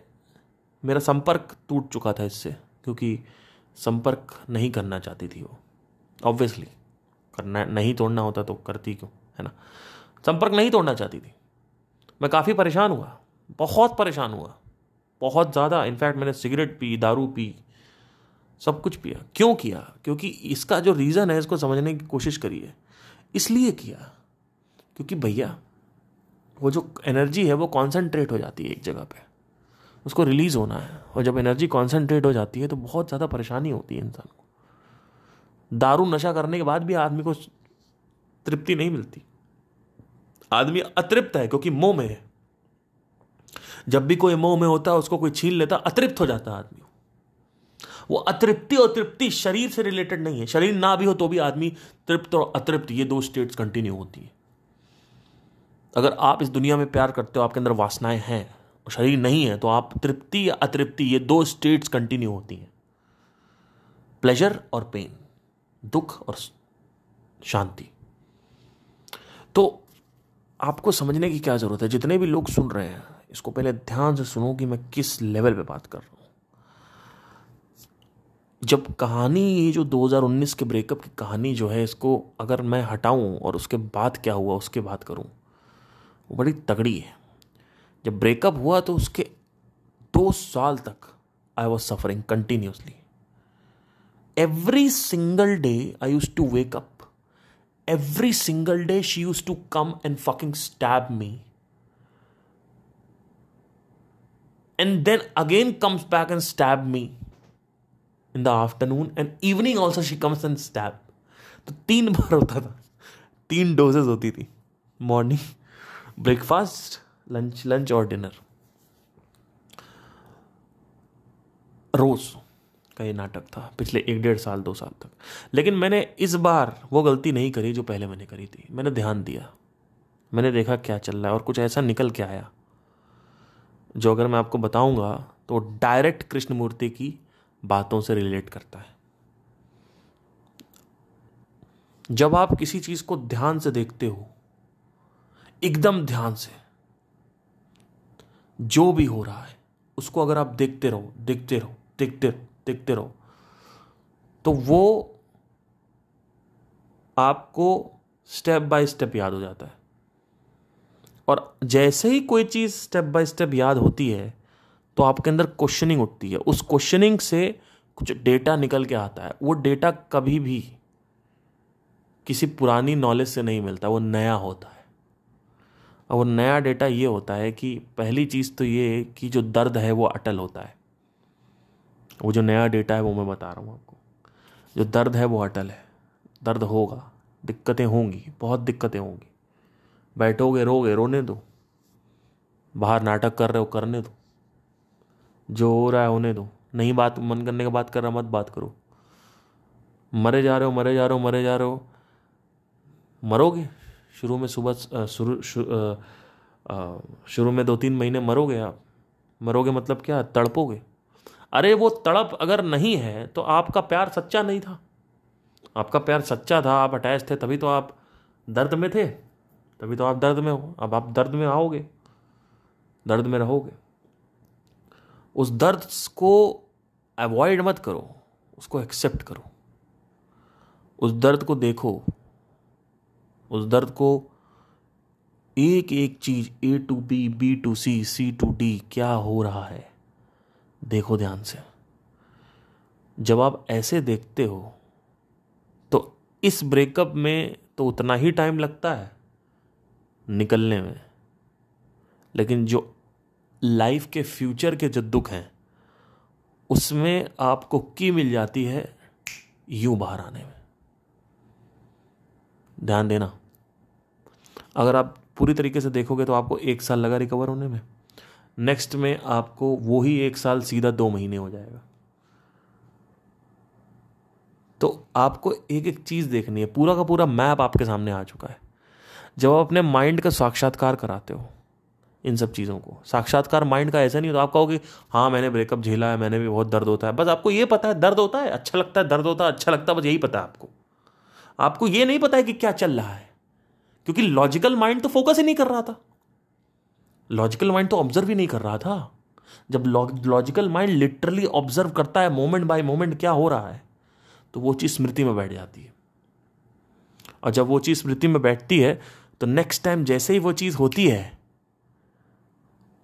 मेरा संपर्क टूट चुका था इससे, क्योंकि संपर्क नहीं करना चाहती थी वो। ऑब्वियसली करना, नहीं तोड़ना होता तो करती क्यों, है ना? संपर्क नहीं तोड़ना चाहती थी। मैं काफ़ी परेशान हुआ, बहुत परेशान हुआ, बहुत ज़्यादा। इनफैक्ट मैंने सिगरेट पी, दारू पी सब कुछ पिया। क्यों किया? क्योंकि इसका जो रीज़न है, इसको समझने की कोशिश करिए इसलिए किया। क्योंकि भैया, वो जो एनर्जी है, वो कॉन्सेंट्रेट हो जाती है एक जगह पे। उसको रिलीज़ होना है। और जब एनर्जी कॉन्सेंट्रेट हो जाती है तो बहुत ज़्यादा परेशानी होती है इंसान को। दारू नशा करने के बाद भी आदमी को तृप्ति नहीं मिलती। आदमी अतृप्त है क्योंकि मोह में है। जब भी कोई मोह में होता है, उसको कोई छीन लेता, अतृप्त हो जाता है आदमी। वो अतृप्ति और तृप्ति शरीर से रिलेटेड नहीं है। शरीर ना भी हो तो भी आदमी तृप्त और अतृप्त, ये दो स्टेट्स कंटिन्यू होती है। अगर आप इस दुनिया में प्यार करते हो, आपके अंदर वासनाएँ हैं, और शरीर नहीं है तो आप तृप्ति या अतृप्ति, ये दो स्टेट्स कंटिन्यू होती हैं। प्लेजर और पेन दुख और शांति। तो आपको समझने की क्या ज़रूरत है? जितने भी लोग सुन रहे हैं, इसको पहले ध्यान से सुनो कि मैं किस लेवल पे बात कर रहा हूँ। जब कहानी, ये जो 2019 के ब्रेकअप की कहानी जो है, इसको अगर मैं हटाऊं और उसके बाद क्या हुआ, उसके बात करूँ, वो बड़ी तगड़ी है। जब ब्रेकअप हुआ तो उसके दो साल तक I was suffering continuously every single day I use to wake up every single day she use to come and fucking stab me and then again comes back and stab me in the afternoon and evening also she comes and stab तो तीन बार होता था। तीन डोजेज होती थी। मॉर्निंग ब्रेकफास्ट लंच लंच और डिनर रोज का ये नाटक था। पिछले एक डेढ़ साल, दो साल तक। लेकिन मैंने इस बार वो गलती नहीं करी जो पहले मैंने करी थी। मैंने ध्यान दिया। मैंने देखा क्या चल रहा है और कुछ ऐसा निकल के आया। जो अगर मैं आपको बताऊँगा तो डायरेक्ट कृष्णमूर्ति की बातों से रिलेट करता है। जब आप किसी चीज़ को ध्यान से देखते हो, एकदम ध्यान से, जो भी हो रहा है, उसको अगर आप देखते रहो देखते रहो देखते रहो देखते रहो तो वो आपको स्टेप बाय स्टेप याद हो जाता है। और जैसे ही कोई चीज़ स्टेप बाय स्टेप याद होती है तो आपके अंदर क्वेश्चनिंग उठती है। उस क्वेश्चनिंग से कुछ डेटा निकल के आता है। वो डेटा कभी भी किसी पुरानी नॉलेज से नहीं मिलता। वो नया होता है। और वो नया डेटा ये होता है कि पहली चीज़ तो ये कि जो दर्द है वो अटल होता है। वो जो नया डेटा है वो मैं बता रहा हूँ आपको। जो दर्द है वो अटल है। दर्द होगा। दिक्कतें होंगी। बहुत दिक्कतें होंगी। बैठोगे, रोगे, रोने दो। बाहर नाटक कर रहे हो, करने दो। जो हो रहा है होने दो। नहीं बात, मन करने का बात कर रहा मत बात करो। मरे जा रहे हो, मरे जा रहे हो, मरे जा रहे हो। मरोगे? शुरू में सुबह शुरू शुरू में दो तीन महीने मरोगे आप। मरोगे मतलब क्या? तड़पोगे। अरे वो तड़प अगर नहीं है तो आपका प्यार सच्चा नहीं था। आपका प्यार सच्चा था, आप अटैच थे, तभी तो आप दर्द में थे। तभी तो आप दर्द में हो। अब आप दर्द में आओगे। दर्द में रहोगे। उस दर्द को अवॉइड मत करो, उसको एक्सेप्ट करो। उस दर्द को देखो, उस दर्द को एक एक चीज़ A to B B to C C to D क्या हो रहा है, देखो ध्यान से। जब आप ऐसे देखते हो तो इस ब्रेकअप में तो उतना ही टाइम लगता है निकलने में। लेकिन जो लाइफ के फ्यूचर के जो दुख हैं, उसमें आपको की मिल जाती है यूँ बाहर आने में। ध्यान देना। अगर आप पूरी तरीके से देखोगे तो आपको एक साल लगा रिकवर होने में। नेक्स्ट में आपको वो ही एक साल सीधा दो महीने हो जाएगा। तो आपको एक एक चीज़ देखनी है। पूरा का पूरा मैप आपके सामने आ चुका है। जब आप अपने माइंड का साक्षात्कार कराते हो इन सब चीज़ों को। साक्षात्कार माइंड का ऐसा नहीं होता। आप कहोगे हाँ मैंने ब्रेकअप झेला है, मैंने भी बहुत दर्द होता है। बस आपको ये पता है, दर्द होता है अच्छा लगता है, दर्द होता है अच्छा लगता है, बस यही पता है आपको। आपको ये नहीं पता है कि क्या चल रहा है। क्योंकि लॉजिकल माइंड तो फोकस ही नहीं कर रहा था। लॉजिकल माइंड तो ऑब्ज़र्व ही नहीं कर रहा था। जब लॉजिकल माइंड लिटरली ऑब्ज़र्व करता है मोमेंट बाय मोमेंट क्या हो रहा है तो वो चीज़ स्मृति में बैठ जाती है। और जब वो चीज़ स्मृति में बैठती है तो नेक्स्ट टाइम जैसे ही वो चीज़ होती है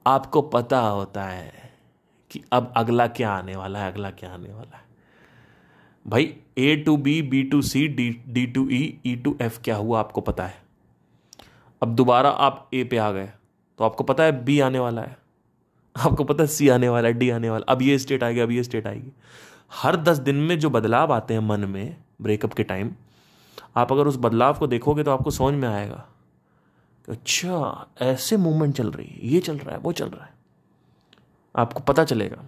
आपको पता होता है कि अब अगला क्या आने वाला है, अगला क्या आने वाला है। भाई A to B B to C D D to E E to F क्या हुआ आपको पता है? अब दोबारा आप ए पे आ गए तो आपको पता है बी आने वाला है। आपको पता है सी आने वाला है डी आने वाला अब ये स्टेट आएगी, अब ये स्टेट आएगी। हर दस दिन में जो बदलाव आते हैं मन में ब्रेकअप के टाइम आप अगर उस बदलाव को देखोगे तो आपको समझ में आएगा अच्छा ऐसे मूवमेंट चल रही है ये चल रहा है वो चल रहा है। आपको पता चलेगा।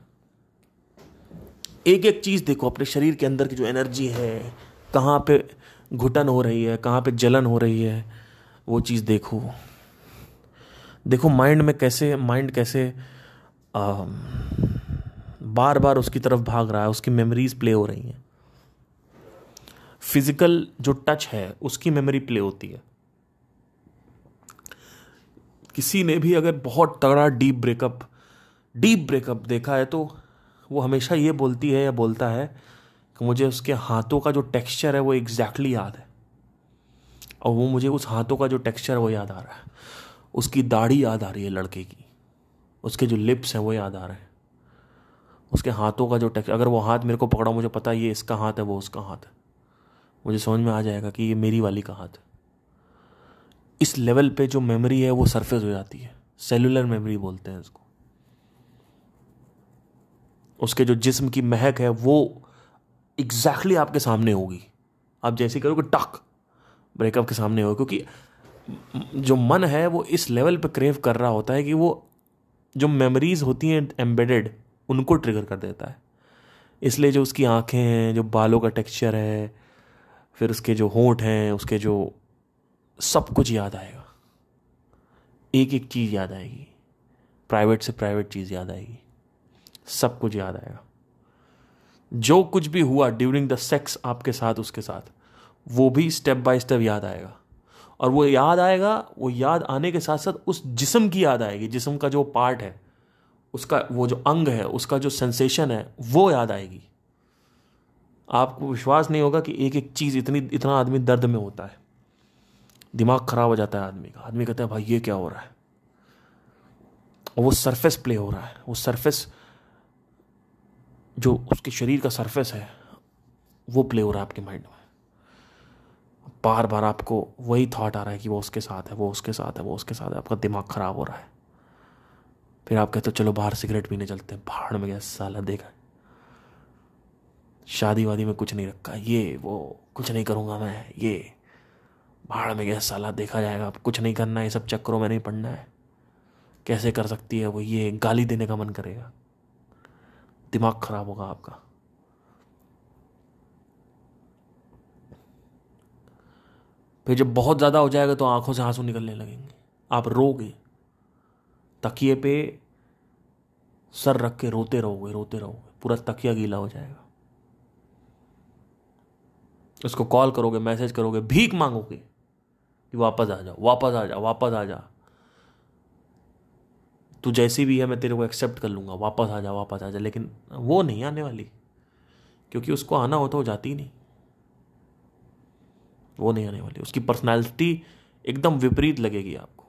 एक एक चीज़ देखो अपने शरीर के अंदर की जो एनर्जी है कहाँ पे घुटन हो रही है कहाँ पे जलन हो रही है वो चीज़ देखो। देखो माइंड में कैसे माइंड कैसे आ, बार बार उसकी तरफ़ भाग रहा है उसकी मेमोरीज प्ले हो रही हैं। फ़िज़िकल जो टच है उसकी मेमोरी प्ले होती है। किसी ने भी अगर बहुत तगड़ा डीप ब्रेकअप डीप ब्रेकअप देखा है तो वो हमेशा ये बोलती है या बोलता है कि मुझे उसके हाथों का जो टेक्सचर है वो एग्जैक्टली याद है। और वो मुझे उस हाथों का जो टेक्सचर है वो याद आ रहा है। उसकी दाढ़ी याद आ रही है लड़के की। उसके जो लिप्स हैं वो याद आ रहे हैं। उसके हाथों का जो टेक्सचर अगर वो हाथ मेरे को पकड़ा, मुझे पता ये इसका हाथ है, वो उसका हाथ है। मुझे समझ में आ जाएगा कि ये मेरी वाली का हाथ है। इस लेवल पे जो मेमोरी है वो सरफेस हो जाती है। सेलुलर मेमोरी बोलते हैं इसको। उसके जो जिस्म की महक है वो एग्जैक्टली exactly आपके सामने होगी। आप जैसे करोगे टक ब्रेकअप के सामने होगा, क्योंकि जो मन है वो इस लेवल पे क्रेव कर रहा होता है कि वो जो मेमोरीज होती हैं एम्बेडेड उनको ट्रिगर कर देता है। इसलिए जो उसकी आँखें हैं, जो बालों का टेक्सचर है, फिर उसके जो होंठ हैं, उसके जो सब कुछ याद आएगा। एक एक चीज़ याद आएगी। प्राइवेट से प्राइवेट चीज़ याद आएगी। सब कुछ याद आएगा। जो कुछ भी हुआ ड्यूरिंग द सेक्स आपके साथ, उसके साथ, वो भी स्टेप बाय स्टेप याद आएगा। और वो याद आएगा, वो याद आने के साथ साथ उस जिसम की याद आएगी। जिसम का जो पार्ट है, उसका वो जो अंग है, उसका जो सेंसेशन है, वो याद आएगी। आपको विश्वास नहीं होगा कि एक एक चीज़ इतनी, इतना आदमी दर्द में होता है। दिमाग खराब हो जाता है आदमी का। आदमी कहता है, भाई, ये क्या हो रहा है? और वो सरफेस प्ले हो रहा है। वो सरफेस जो उसके शरीर का सरफेस है, वो प्ले हो रहा है आपके माइंड में। बार बार आपको वही थॉट आ रहा है कि वो उसके साथ है, वो उसके साथ है, वो उसके साथ है। आपका दिमाग खराब हो रहा है। फिर आप कहते हो, चलो, बाहर सिगरेट पीने चलते हैं। भाड़ में गया, साला, देखा शादी वादी में कुछ नहीं रखा। ये, वो, कुछ नहीं करूँगा मैं, ये। भाड़ में गया, साला देखा जाएगा, अब कुछ नहीं करना है ये सब चक्करों में नहीं पड़ना है। कैसे कर सकती है वो? ये गाली देने का मन करेगा। दिमाग खराब होगा आपका। फिर जब बहुत ज़्यादा हो जाएगा तो आँखों से आँसू निकलने लगेंगे। आप रोगे, तकिए पे सर रख के रोते रहोगे रोते रहोगे, पूरा तकिया गीला हो जाएगा। उसको कॉल करोगे, मैसेज करोगे, भीख मांगोगे कि वापस आ जाओ वापस आ जाओ वापस आ जा। तू जैसी भी है, मैं तेरे को एक्सेप्ट कर लूँगा। वापस आ जा, वापस आ जा। लेकिन वो नहीं आने वाली, क्योंकि उसको आना हो तो वो जाती नहीं। वो नहीं आने वाली। उसकी पर्सनैलिटी एकदम विपरीत लगेगी आपको,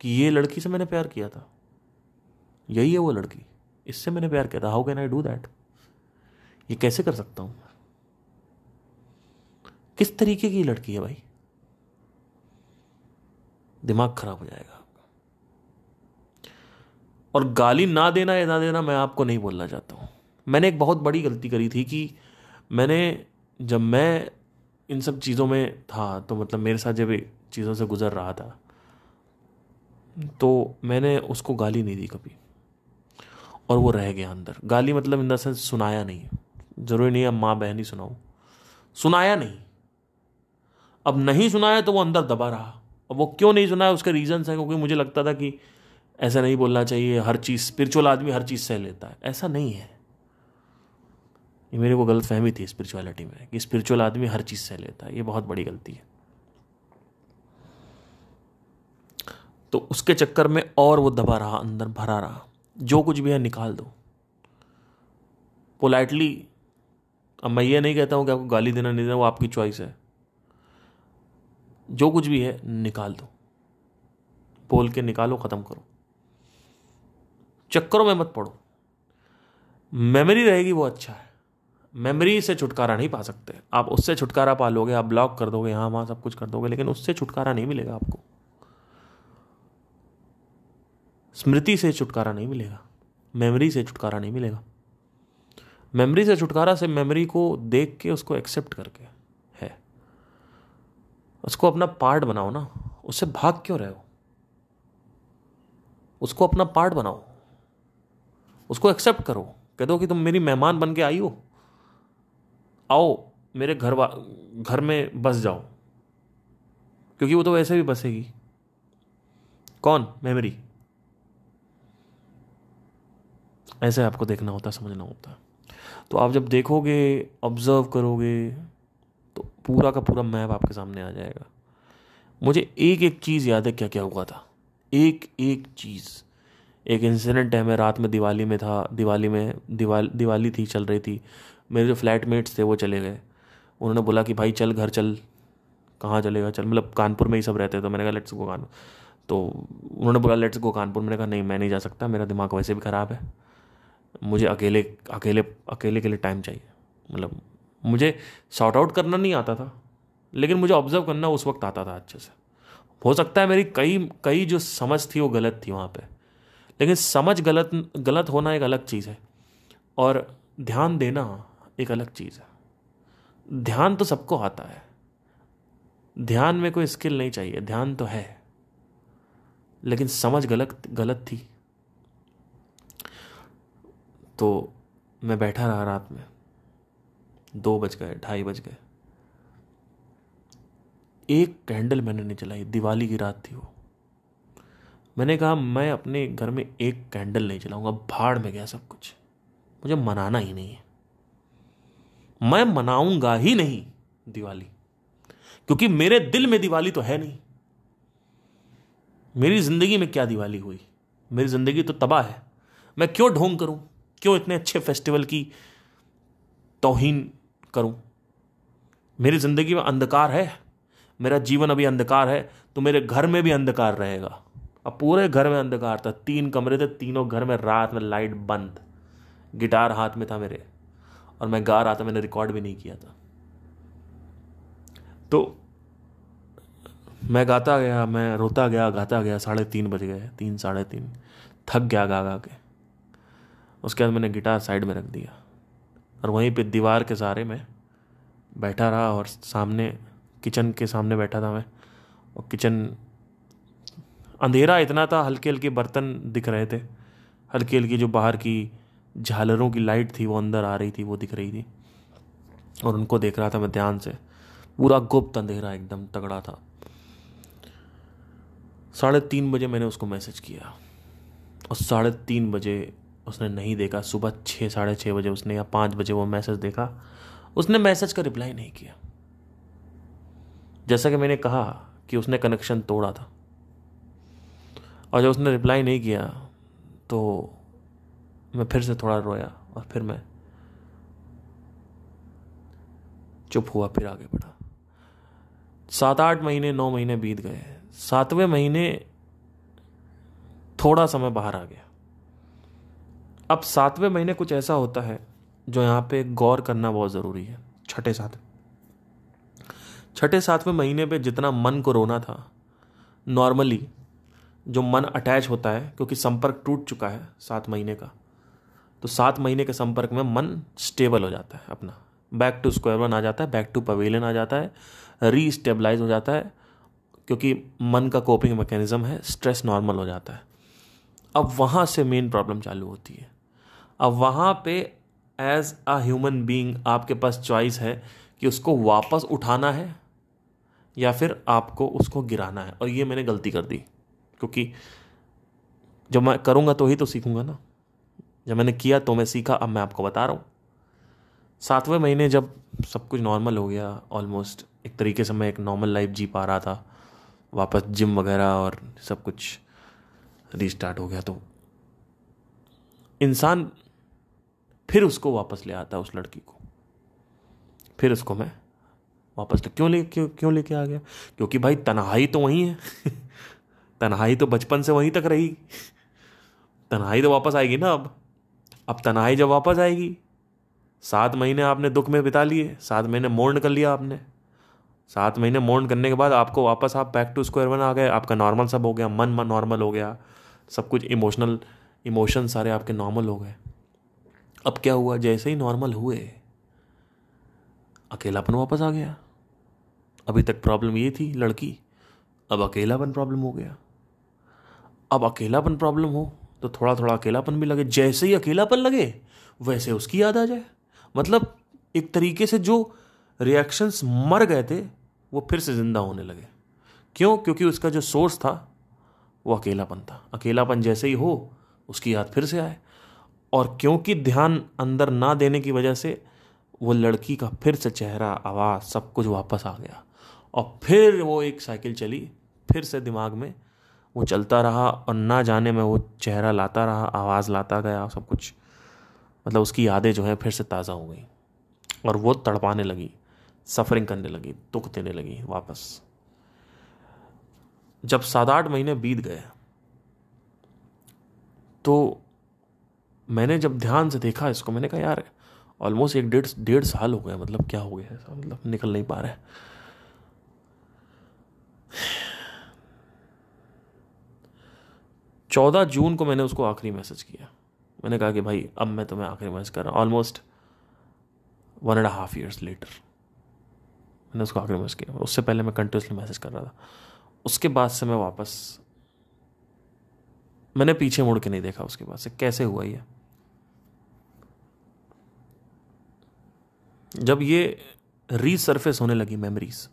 कि ये लड़की से मैंने प्यार किया था। यही है वो लड़की। इससे मैंने प्यार किया था। How can I do that ये कैसे कर सकता हूँ? किस तरीके की लड़की है भाई? दिमाग खराब हो जाएगा और गाली ना देना या ना देना मैं आपको नहीं बोलना चाहता हूँ। मैंने एक बहुत बड़ी गलती करी थी कि मैंने जब मैं इन सब चीज़ों में था तो मतलब मेरे साथ जब चीज़ों से गुजर रहा था तो मैंने उसको गाली नहीं दी कभी। और वो रह गया अंदर। गाली मतलब इन द सेंस सुनाया नहीं ज़रूरी नहीं अब माँ बहन ही सुनाऊँ। सुनाया नहीं। अब नहीं सुनाया तो वो अंदर दबा रहा। अब वो क्यों नहीं सुनाया उसके रीजंस हैं, क्योंकि मुझे लगता था कि ऐसा नहीं बोलना चाहिए। हर चीज़ स्पिरिचुअल आदमी हर चीज़ सह लेता है। ऐसा नहीं है। ये मेरे को गलत फहमी थी स्पिरिचुअलिटी में, कि स्पिरिचुअल आदमी हर चीज़ सह लेता है। ये बहुत बड़ी गलती है। तो उसके चक्कर में और वो दबा रहा, अंदर भरा रहा। जो कुछ भी है, निकाल दो। पोलाइटली अब मैं ये नहीं कहता हूँ कि आपको गाली देना, नहीं देना, वो आपकी चॉइस है। जो कुछ भी है, निकाल दो। बोल के निकालो, ख़त्म करो। चक्करों में मत पड़ो। मेमोरी रहेगी, वो अच्छा है। मेमोरी से छुटकारा नहीं पा सकते। आप उससे छुटकारा पा लोगे आप ब्लॉक कर दोगे यहाँ वहाँ सब कुछ कर दोगे, लेकिन उससे छुटकारा नहीं मिलेगा आपको। स्मृति से छुटकारा नहीं मिलेगा। मेमोरी से छुटकारा नहीं मिलेगा। मेमोरी से छुटकारा से मेमोरी को देख के, उसको एक्सेप्ट करके। उसको अपना पार्ट बनाओ ना, उससे भाग क्यों रहे हो? उसको अपना पार्ट बनाओ। उसको एक्सेप्ट करो। कह दो कि तुम मेरी मेहमान बन के आई हो। आओ, मेरे घर वा, घर में बस जाओ। क्योंकि वो तो वैसे भी बसेगी। कौन? मेमोरी। ऐसे आपको देखना होता, समझना होता। तो आप जब देखोगे ऑब्ज़र्व करोगे तो पूरा का पूरा मैप आपके सामने आ जाएगा। मुझे एक एक चीज़ याद है क्या क्या हुआ था। एक एक चीज़। एक इंसिडेंट है, मैं रात में दिवाली में था, दिवाली में दिवाल, दिवाली थी, चल रही थी। मेरे जो फ्लैटमेट्स थे, वो चले गए। उन्होंने बोला कि, भाई, चल घर, चल। कहाँ चलेगा, चल। मतलब कानपुर में ही सब रहते तो मैंने कहा लेट्स गो कानपुर। तो उन्होंने बोला लेट्स गो कानपुर। मैंने कहा, नहीं, मैं नहीं जा सकता, मेरा दिमाग वैसे भी ख़राब है। मुझे अकेले अकेले अकेले के लिए टाइम चाहिए। मतलब मुझे सॉर्ट आउट करना नहीं आता था, लेकिन मुझे ऑब्ज़र्व करना उस वक्त आता था अच्छे से। हो सकता है मेरी कई कई जो समझ थी वो गलत थी वहाँ पे, लेकिन समझ गलत गलत होना एक अलग चीज़ है, और ध्यान देना एक अलग चीज़ है। ध्यान तो सबको आता है, ध्यान में कोई स्किल नहीं चाहिए, ध्यान तो है, लेकिन समझ गलत गलत थी। तो मैं बैठा रहा रात में दो बज गए, ढाई बज गए। एक कैंडल मैंने नहीं जलाई, दिवाली की रात थी वो। मैंने कहा, मैं अपने घर में एक कैंडल नहीं जलाऊँगा, भाड़ में गया सब कुछ। मुझे मनाना ही नहीं है। मैं मनाऊँगा ही नहीं दिवाली, क्योंकि मेरे दिल में दिवाली तो है नहीं। मेरी ज़िंदगी में क्या दिवाली हुई? मेरी ज़िंदगी तो तबाह है। मैं क्यों ढोंग करूँ? क्यों इतने अच्छे फेस्टिवल की तोहीन करूँ। मेरी ज़िंदगी में अंधकार है, मेरा जीवन अभी अंधकार है तो मेरे घर में भी अंधकार रहेगा। अब पूरे घर में अंधकार था, तीन कमरे थे, तीनों घर में रात में लाइट बंद। गिटार हाथ में था मेरे, और मैं गा रहा था, मैंने रिकॉर्ड भी नहीं किया था। तो मैं गाता गया, मैं रोता गया, गाता गया, साढ़े तीन बज गए, तीन, साढ़े तीन, थक गया गा गा के। उसके बाद मैंने गिटार साइड में रख दिया। और वहीं पे दीवार के सहारे में बैठा रहा और सामने, किचन के सामने बैठा था मैं। और किचन, अंधेरा इतना था हल्के हल्के बर्तन दिख रहे थे। हल्की हल्की जो बाहर की झालरों की लाइट थी, वो अंदर आ रही थी, वो दिख रही थी। और उनको देख रहा था मैं ध्यान से। पूरा गुप्त अंधेरा एकदम तगड़ा था। साढ़े तीन बजे मैंने उसको मैसेज किया। और साढ़े तीन बजे उसने नहीं देखा। सुबह छः साढ़े छः बजे उसने या पाँच बजे वो मैसेज देखा। उसने मैसेज का रिप्लाई नहीं किया। जैसा कि मैंने कहा कि उसने कनेक्शन तोड़ा था। और जब उसने रिप्लाई नहीं किया तो मैं फिर से थोड़ा रोया और फिर मैं चुप हुआ, फिर आगे बढ़ा। सात आठ महीने, नौ महीने बीत गए। सातवें महीने थोड़ा समय बाहर आ गया। अब सातवें महीने कुछ ऐसा होता है जो यहाँ पे गौर करना बहुत ज़रूरी है। छठे सातवें छठे सातवें महीने पे जितना मन को रोना था नॉर्मली जो मन अटैच होता है, क्योंकि संपर्क टूट चुका है सात महीने का तो सात महीने के संपर्क में मन स्टेबल हो जाता है अपना। बैक टू स्क्वायर वन आ जाता है बैक टू पवेलियन आ जाता है री स्टेबलाइज हो जाता है, क्योंकि मन का कोपिंग मैकेनिज्म है स्ट्रेस नॉर्मल हो जाता है। अब वहाँ से मेन प्रॉब्लम चालू होती है। अब वहाँ पे एज अ ह्यूमन बीइंग आपके पास चॉइस है कि उसको वापस उठाना है या फिर आपको उसको गिराना है। और ये मैंने गलती कर दी, क्योंकि जब मैं करूँगा तो ही तो सीखूँगा ना। जब मैंने किया तो मैं सीखा, अब मैं आपको बता रहा हूँ। सातवें महीने जब सब कुछ नॉर्मल हो गया ऑलमोस्ट एक तरीके से मैं एक नॉर्मल लाइफ जी पा रहा था, वापस जिम वगैरह और सब कुछ रीस्टार्ट हो गया तो इंसान फिर उसको वापस ले आता उस लड़की को। फिर उसको मैं वापस ले क्यों ले क्यों क्यों लेके आ गया? क्योंकि भाई तनहाई तो वहीं है। तनहाई तो बचपन से वहीं तक रही। तनहाई तो वापस आएगी ना अब। अब तनहाई जब वापस आएगी, सात महीने आपने दुख में बिता लिए, सात महीने मोर्न कर लिया आपने। सात महीने मोर्न करने के बाद आपको वापस आप बैक टू स्क्वायर वन आ गए, आपका नॉर्मल सब हो गया मन मन नॉर्मल हो गया, सब कुछ इमोशनल इमोशन सारे आपके नॉर्मल हो गए। अब क्या हुआ? जैसे ही नॉर्मल हुए, अकेलापन वापस आ गया। अभी तक प्रॉब्लम ये थी, लड़की, अब अकेलापन प्रॉब्लम हो गया। अब अकेलापन प्रॉब्लम हो तो थोड़ा थोड़ा अकेलापन भी लगे। जैसे ही अकेलापन लगे, वैसे उसकी याद आ जाए। मतलब एक तरीके से जो रिएक्शंस मर गए थे, वो फिर से ज़िंदा होने लगे। क्यों? क्योंकि उसका जो सोर्स था, वो अकेलापन था। अकेलापन जैसे ही हो, उसकी याद फिर से आए। और क्योंकि ध्यान अंदर ना देने की वजह से वो लड़की का फिर से चेहरा, आवाज़ सब कुछ वापस आ गया। और फिर वो एक साइकिल चली, फिर से दिमाग में वो चलता रहा और ना जाने में वो चेहरा लाता रहा, आवाज़ लाता गया सब कुछ। मतलब उसकी यादें जो हैं फिर से ताज़ा हो गई और वो तड़पाने लगी, सफरिंग करने लगी, दुख देने लगी वापस। जब सात आठ महीने बीत गए तो मैंने जब ध्यान से देखा इसको, मैंने कहा, यार ऑलमोस्ट एक डेढ़ डेढ़ साल हो गया मतलब क्या हो गया ऐसा? मतलब निकल नहीं पा रहा है। चौदह जून को मैंने उसको आखिरी मैसेज किया। मैंने कहा कि, भाई, अब मैं तुम्हें आखिरी मैसेज कर रहा हूँ almost one and half years later मैंने उसको आखिरी मैसेज किया। उससे पहले मैं कंटिन्यूसली मैसेज कर रहा था। उसके बाद से मैं वापस, मैंने पीछे मुड़ के नहीं देखा उसके बाद से। कैसे हुआ ये? जब ये रीसरफेस होने लगी मेमोरीज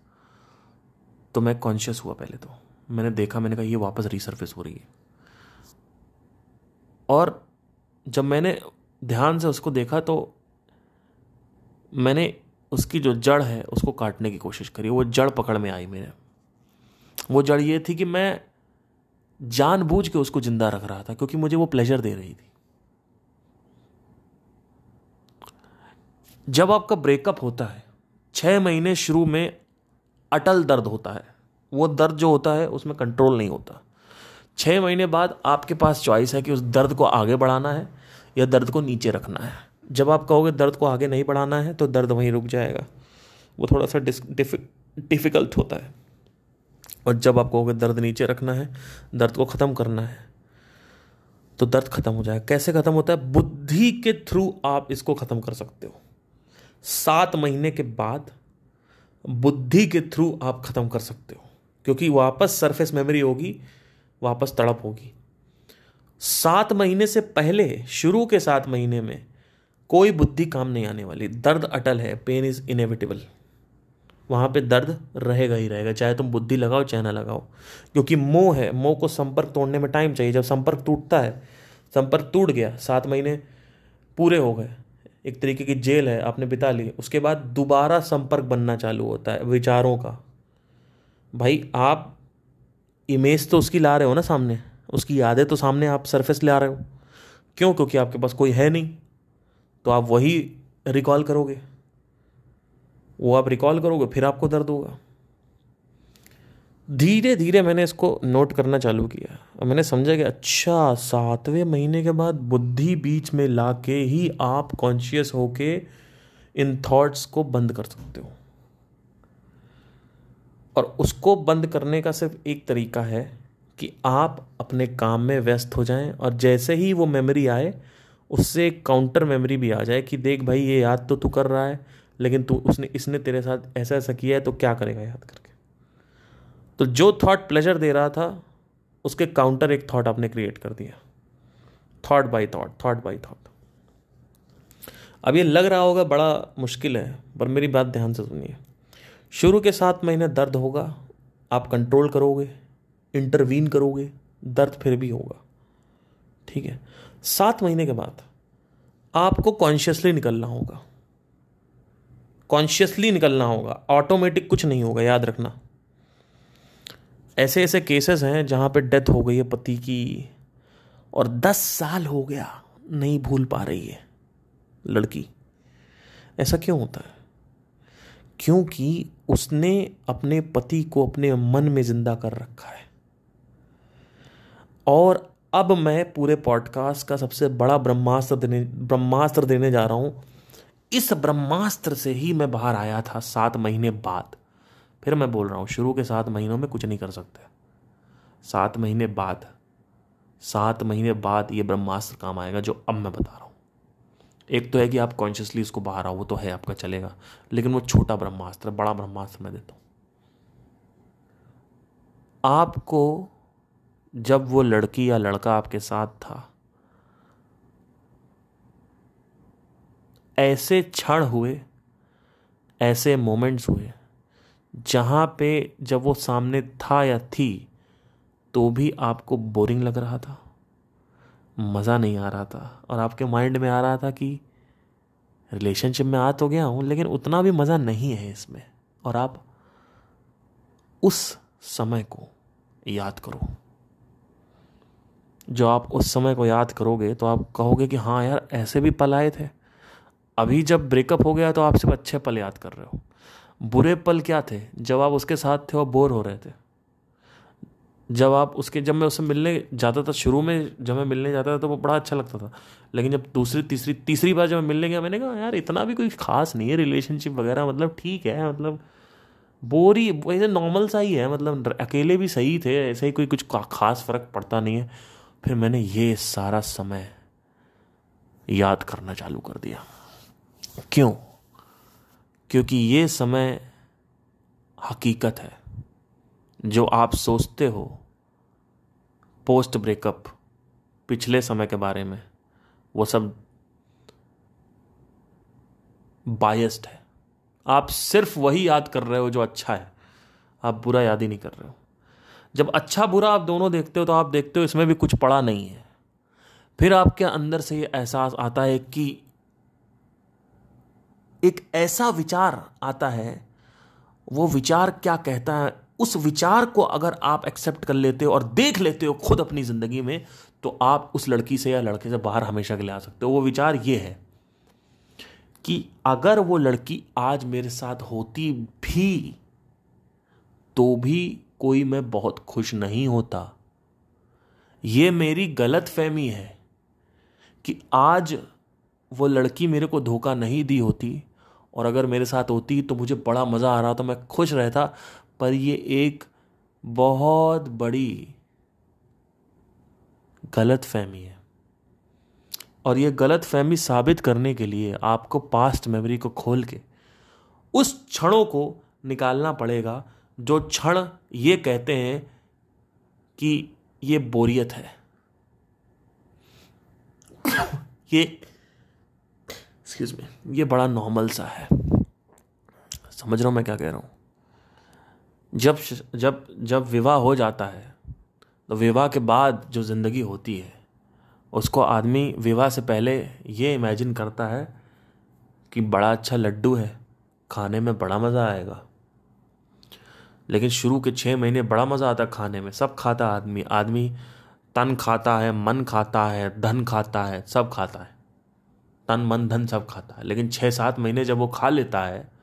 तो मैं कॉन्शियस हुआ पहले तो। मैंने देखा, मैंने कहा, ये वापस रीसरफेस हो रही है। और जब मैंने ध्यान से उसको देखा तो मैंने उसकी जो जड़ है, उसको काटने की कोशिश करी। वो जड़ पकड़ में आई मेरे। वो जड़ ये थी कि मैं जानबूझ के उसको ज़िंदा रख रहा था, क्योंकि मुझे वो प्लेजर दे रही थी। जब आपका ब्रेकअप होता है छः महीने शुरू में अटल दर्द होता है। वो दर्द जो होता है, उसमें कंट्रोल नहीं होता। छः महीने बाद आपके पास चॉइस है कि उस दर्द को आगे बढ़ाना है या दर्द को नीचे रखना है। जब आप कहोगे दर्द को आगे नहीं बढ़ाना है तो दर्द वहीं रुक जाएगा। वो थोड़ा सा डिफ़िकल्ट होता है। और जब आप कहोगे दर्द नीचे रखना है, दर्द को ख़त्म करना है तो दर्द ख़त्म हो जाएगा। कैसे ख़त्म होता है? बुद्धि के थ्रू आप इसको ख़त्म कर सकते हो। सात महीने के बाद बुद्धि के थ्रू आप ख़त्म कर सकते हो, क्योंकि वापस सरफेस मेमोरी होगी, वापस तड़प होगी। सात महीने से पहले, शुरू के सात महीने में कोई बुद्धि काम नहीं आने वाली। दर्द अटल है पेन इज़ इनएविटेबल वहाँ पे दर्द रहेगा ही रहेगा, चाहे तुम बुद्धि लगाओ, चाहे ना लगाओ। क्योंकि मोह है, मोह को संपर्क तोड़ने में टाइम चाहिए। जब संपर्क टूटता है, संपर्क टूट गया, सात महीने पूरे हो गए एक तरीके की जेल है, आपने बिता ली। उसके बाद दोबारा संपर्क बनना चालू होता है, विचारों का। भाई, आप इमेज तो उसकी ला रहे हो ना सामने। उसकी यादें तो सामने आप सरफेस ला रहे हो। क्यों? क्योंकि आपके पास कोई है नहीं। तो आप वही रिकॉल करोगे। वो आप रिकॉल करोगे, फिर आपको दर्द होगा। धीरे धीरे मैंने इसको नोट करना चालू किया। और मैंने समझा कि अच्छा सातवें महीने के बाद बुद्धि बीच में ला के ही आप कॉन्शियस होके इन थॉट्स को बंद कर सकते हो। और उसको बंद करने का सिर्फ़ एक तरीका है कि आप अपने काम में व्यस्त हो जाएँ और जैसे ही वो मेमोरी आए, उससे एक काउंटर मेमोरी भी आ जाए कि देख भाई, ये याद तो तू कर रहा है, लेकिन तू, उसने, इसने तेरे साथ ऐसा ऐसा किया है तो क्या करेगा याद करके? तो जो थॉट प्लेजर दे रहा था, उसके काउंटर एक थॉट आपने क्रिएट कर दिया। Thought by thought thought by thought अब ये लग रहा होगा बड़ा मुश्किल है, पर मेरी बात ध्यान से सुनिए। शुरू के सात महीने दर्द होगा, आप कंट्रोल करोगे इंटरवीन करोगे, दर्द फिर भी होगा। ठीक है? सात महीने के बाद आपको कॉन्शियसली निकलना होगा। कॉन्शियसली निकलना होगा। ऑटोमेटिक कुछ नहीं होगा, याद रखना। ऐसे ऐसे केसेस हैं जहाँ पे डेथ हो गई है पति की, और दस साल हो गया नहीं भूल पा रही है लड़की। ऐसा क्यों होता है? क्योंकि उसने अपने पति को अपने मन में ज़िंदा कर रखा है। और अब मैं पूरे पॉडकास्ट का सबसे बड़ा ब्रह्मास्त्र देने ब्रह्मास्त्र देने जा रहा हूँ। इस ब्रह्मास्त्र से ही मैं बाहर आया था सात महीने बाद। फिर मैं बोल रहा हूँ, शुरू के सात महीनों में कुछ नहीं कर सकते। सात महीने बाद, सात महीने बाद ये ब्रह्मास्त्र काम आएगा जो अब मैं बता रहा हूँ। एक तो है कि आप कॉन्शियसली उसको बाहर आओ, वो तो है आपका चलेगा, लेकिन वो छोटा ब्रह्मास्त्र, बड़ा ब्रह्मास्त्र मैं देता हूँ। आपको जब वो लड़की या लड़का आपके साथ था, ऐसे क्षण हुए, ऐसे मोमेंट्स हुए जहाँ पे जब वो सामने था या थी तो भी आपको बोरिंग लग रहा था, मज़ा नहीं आ रहा था, और आपके माइंड में आ रहा था कि रिलेशनशिप में आ तो गया हूँ, लेकिन उतना भी मज़ा नहीं है इसमें। और आप उस समय को याद करो। जो आप उस समय को याद करोगे तो आप कहोगे कि हाँ यार, ऐसे भी पल आए थे। अभी जब ब्रेकअप हो गया तो आप सिर्फ़ अच्छे पल याद कर रहे हो। बुरे पल क्या थे? जब आप उसके साथ थे और बोर हो रहे थे। जब आप उसके, जब मैं उससे मिलने जाता था, शुरू में जब मैं मिलने जाता था तो वो बड़ा अच्छा लगता था। लेकिन जब दूसरी, तीसरी तीसरी बार जब मैं मिलने गया, मैंने कहा, यार, इतना भी कोई खास नहीं है रिलेशनशिप वगैरह मतलब ठीक है मतलब बोर ही वैसे नॉर्मल सा ही है मतलब अकेले भी सही थे, ऐसे ही कोई कुछ खास फ़र्क पड़ता नहीं है। फिर मैंने ये सारा समय याद करना चालू कर दिया। क्यों? क्योंकि ये समय हकीकत है। जो आप सोचते हो पोस्ट ब्रेकअप पिछले समय के बारे में, वो सब बायस्ड है। आप सिर्फ़ वही याद कर रहे हो जो अच्छा है। आप बुरा याद ही नहीं कर रहे हो। जब अच्छा बुरा आप दोनों देखते हो तो आप देखते हो इसमें भी कुछ पड़ा नहीं है। फिर आपके अंदर से ये एहसास आता है कि एक ऐसा विचार आता है, वो विचार क्या कहता है? उस विचार को अगर आप एक्सेप्ट कर लेते हो और देख लेते हो खुद अपनी ज़िंदगी में तो आप उस लड़की से या लड़के से बाहर हमेशा के लिए आ सकते हो। वो विचार ये है कि अगर वो लड़की आज मेरे साथ होती भी तो भी कोई मैं बहुत खुश नहीं होता। ये मेरी गलत फहमी है कि आज वो लड़की मेरे को धोखा नहीं दी होती और अगर मेरे साथ होती तो मुझे बड़ा मज़ा आ रहा था, मैं खुश रहता। पर ये एक बहुत बड़ी गलत फहमी है। और ये गलत फहमी साबित करने के लिए आपको पास्ट मेमोरी को खोल के उस क्षणों को निकालना पड़ेगा, जो क्षण ये कहते हैं कि ये बोरियत है। ये एक्सक्यूज मी ये बड़ा नॉर्मल सा है। समझ रहा हूँ मैं क्या कह रहा हूँ? जब जब जब विवाह हो जाता है तो विवाह के बाद जो ज़िंदगी होती है, उसको आदमी विवाह से पहले ये इमेजिन करता है कि बड़ा अच्छा लड्डू है, खाने में बड़ा मज़ा आएगा। लेकिन शुरू के छः महीने बड़ा मज़ा आता है खाने में, सब खाता आदमी आदमी तन खाता है, मन खाता है, धन खाता है, सब खाता है। तन मन धन सब खाता है। लेकिन छः सात महीने जब वो खा लेता है,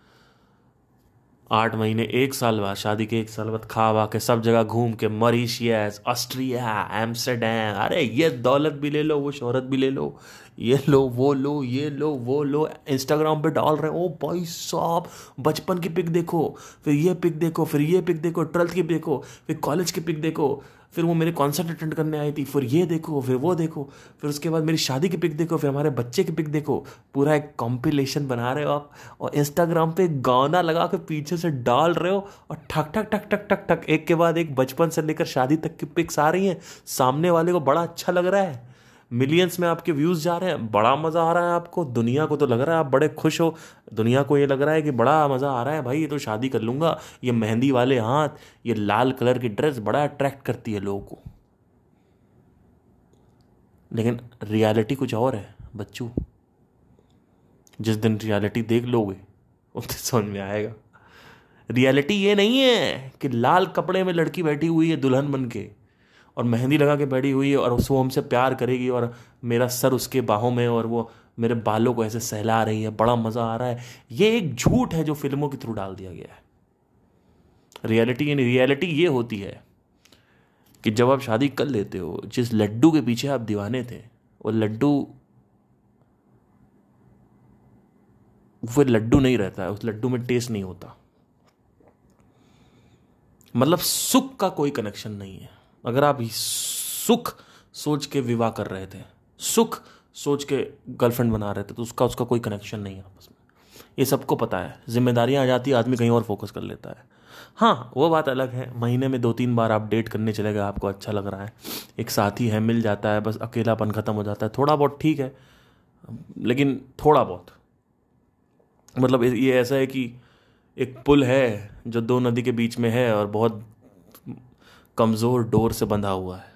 आठ महीने, एक साल बाद, शादी के एक साल बाद खा वा के सब जगह घूम के मॉरिशियस, ऑस्ट्रिया, एम्स्टरडेम, अरे ये दौलत भी ले लो, वो शोहरत भी ले लो, ये लो, वो लो, ये लो, वो लो। इंस्टाग्राम पे डाल रहे हो भाई साहब, बचपन की पिक देखो, फिर ये पिक देखो, फिर ये पिक देखो, ट्वेल्थ की पिक देखो, फिर कॉलेज की पिक देखो। फिर वो मेरे कॉन्सर्ट अटेंड करने आई थी, फिर ये देखो, फिर वो देखो, फिर उसके बाद मेरी शादी की पिक देखो, फिर हमारे बच्चे की पिक देखो। पूरा एक कॉम्पिलेशन बना रहे हो आप और इंस्टाग्राम पे गाना लगा के पीछे से डाल रहे हो और ठक ठक ठक ठक ठक ठक, एक के बाद एक बचपन से लेकर शादी तक की पिक्स आ रही हैं। सामने वाले को बड़ा अच्छा लग रहा है। मिलियंस में आपके व्यूज़ जा रहे हैं, बड़ा मज़ा आ रहा है आपको, दुनिया को तो लग रहा है आप बड़े खुश हो, दुनिया को ये लग रहा है कि बड़ा मज़ा आ रहा है, भाई ये तो शादी कर लूँगा, ये मेहंदी वाले हाथ, ये लाल कलर की ड्रेस बड़ा अट्रैक्ट करती है लोगों को। लेकिन रियलिटी कुछ और है, बच्चू। जिस दिन रियलिटी देख लोगे, उस दिन समझ में आएगा। रियलिटी ये नहीं है कि लाल कपड़े में लड़की बैठी हुई है दुल्हन बन के। और मेहंदी लगा के बैठी हुई है और वो हमसे प्यार करेगी और मेरा सर उसके बाहों में और वो मेरे बालों को ऐसे सहला रही है, बड़ा मज़ा आ रहा है। ये एक झूठ है जो फ़िल्मों के थ्रू डाल दिया गया है। रियलिटी यानी रियलिटी ये होती है कि जब आप शादी कर लेते हो, जिस लड्डू के पीछे आप दीवाने थे, वो लड्डू वो लड्डू नहीं रहता है, उस लड्डू में टेस्ट नहीं होता। मतलब सुख का कोई कनेक्शन नहीं है। अगर आप सुख सोच के विवाह कर रहे थे, सुख सोच के गर्लफ्रेंड बना रहे थे तो उसका उसका कोई कनेक्शन नहीं है आपस में। ये सबको पता है। जिम्मेदारियाँ आ जाती है आदमी कहीं और फोकस कर लेता है। हाँ वो बात अलग है। महीने में दो तीन बार आप डेट करने चले गए, आपको अच्छा लग रहा है। एक साथी है, मिल जाता है, बस अकेलापन ख़त्म हो जाता है। थोड़ा बहुत ठीक है, लेकिन थोड़ा बहुत। मतलब ये ऐसा है कि एक पुल है, जो दो नदी के बीच में है और बहुत कमज़ोर डोर से बंधा हुआ है।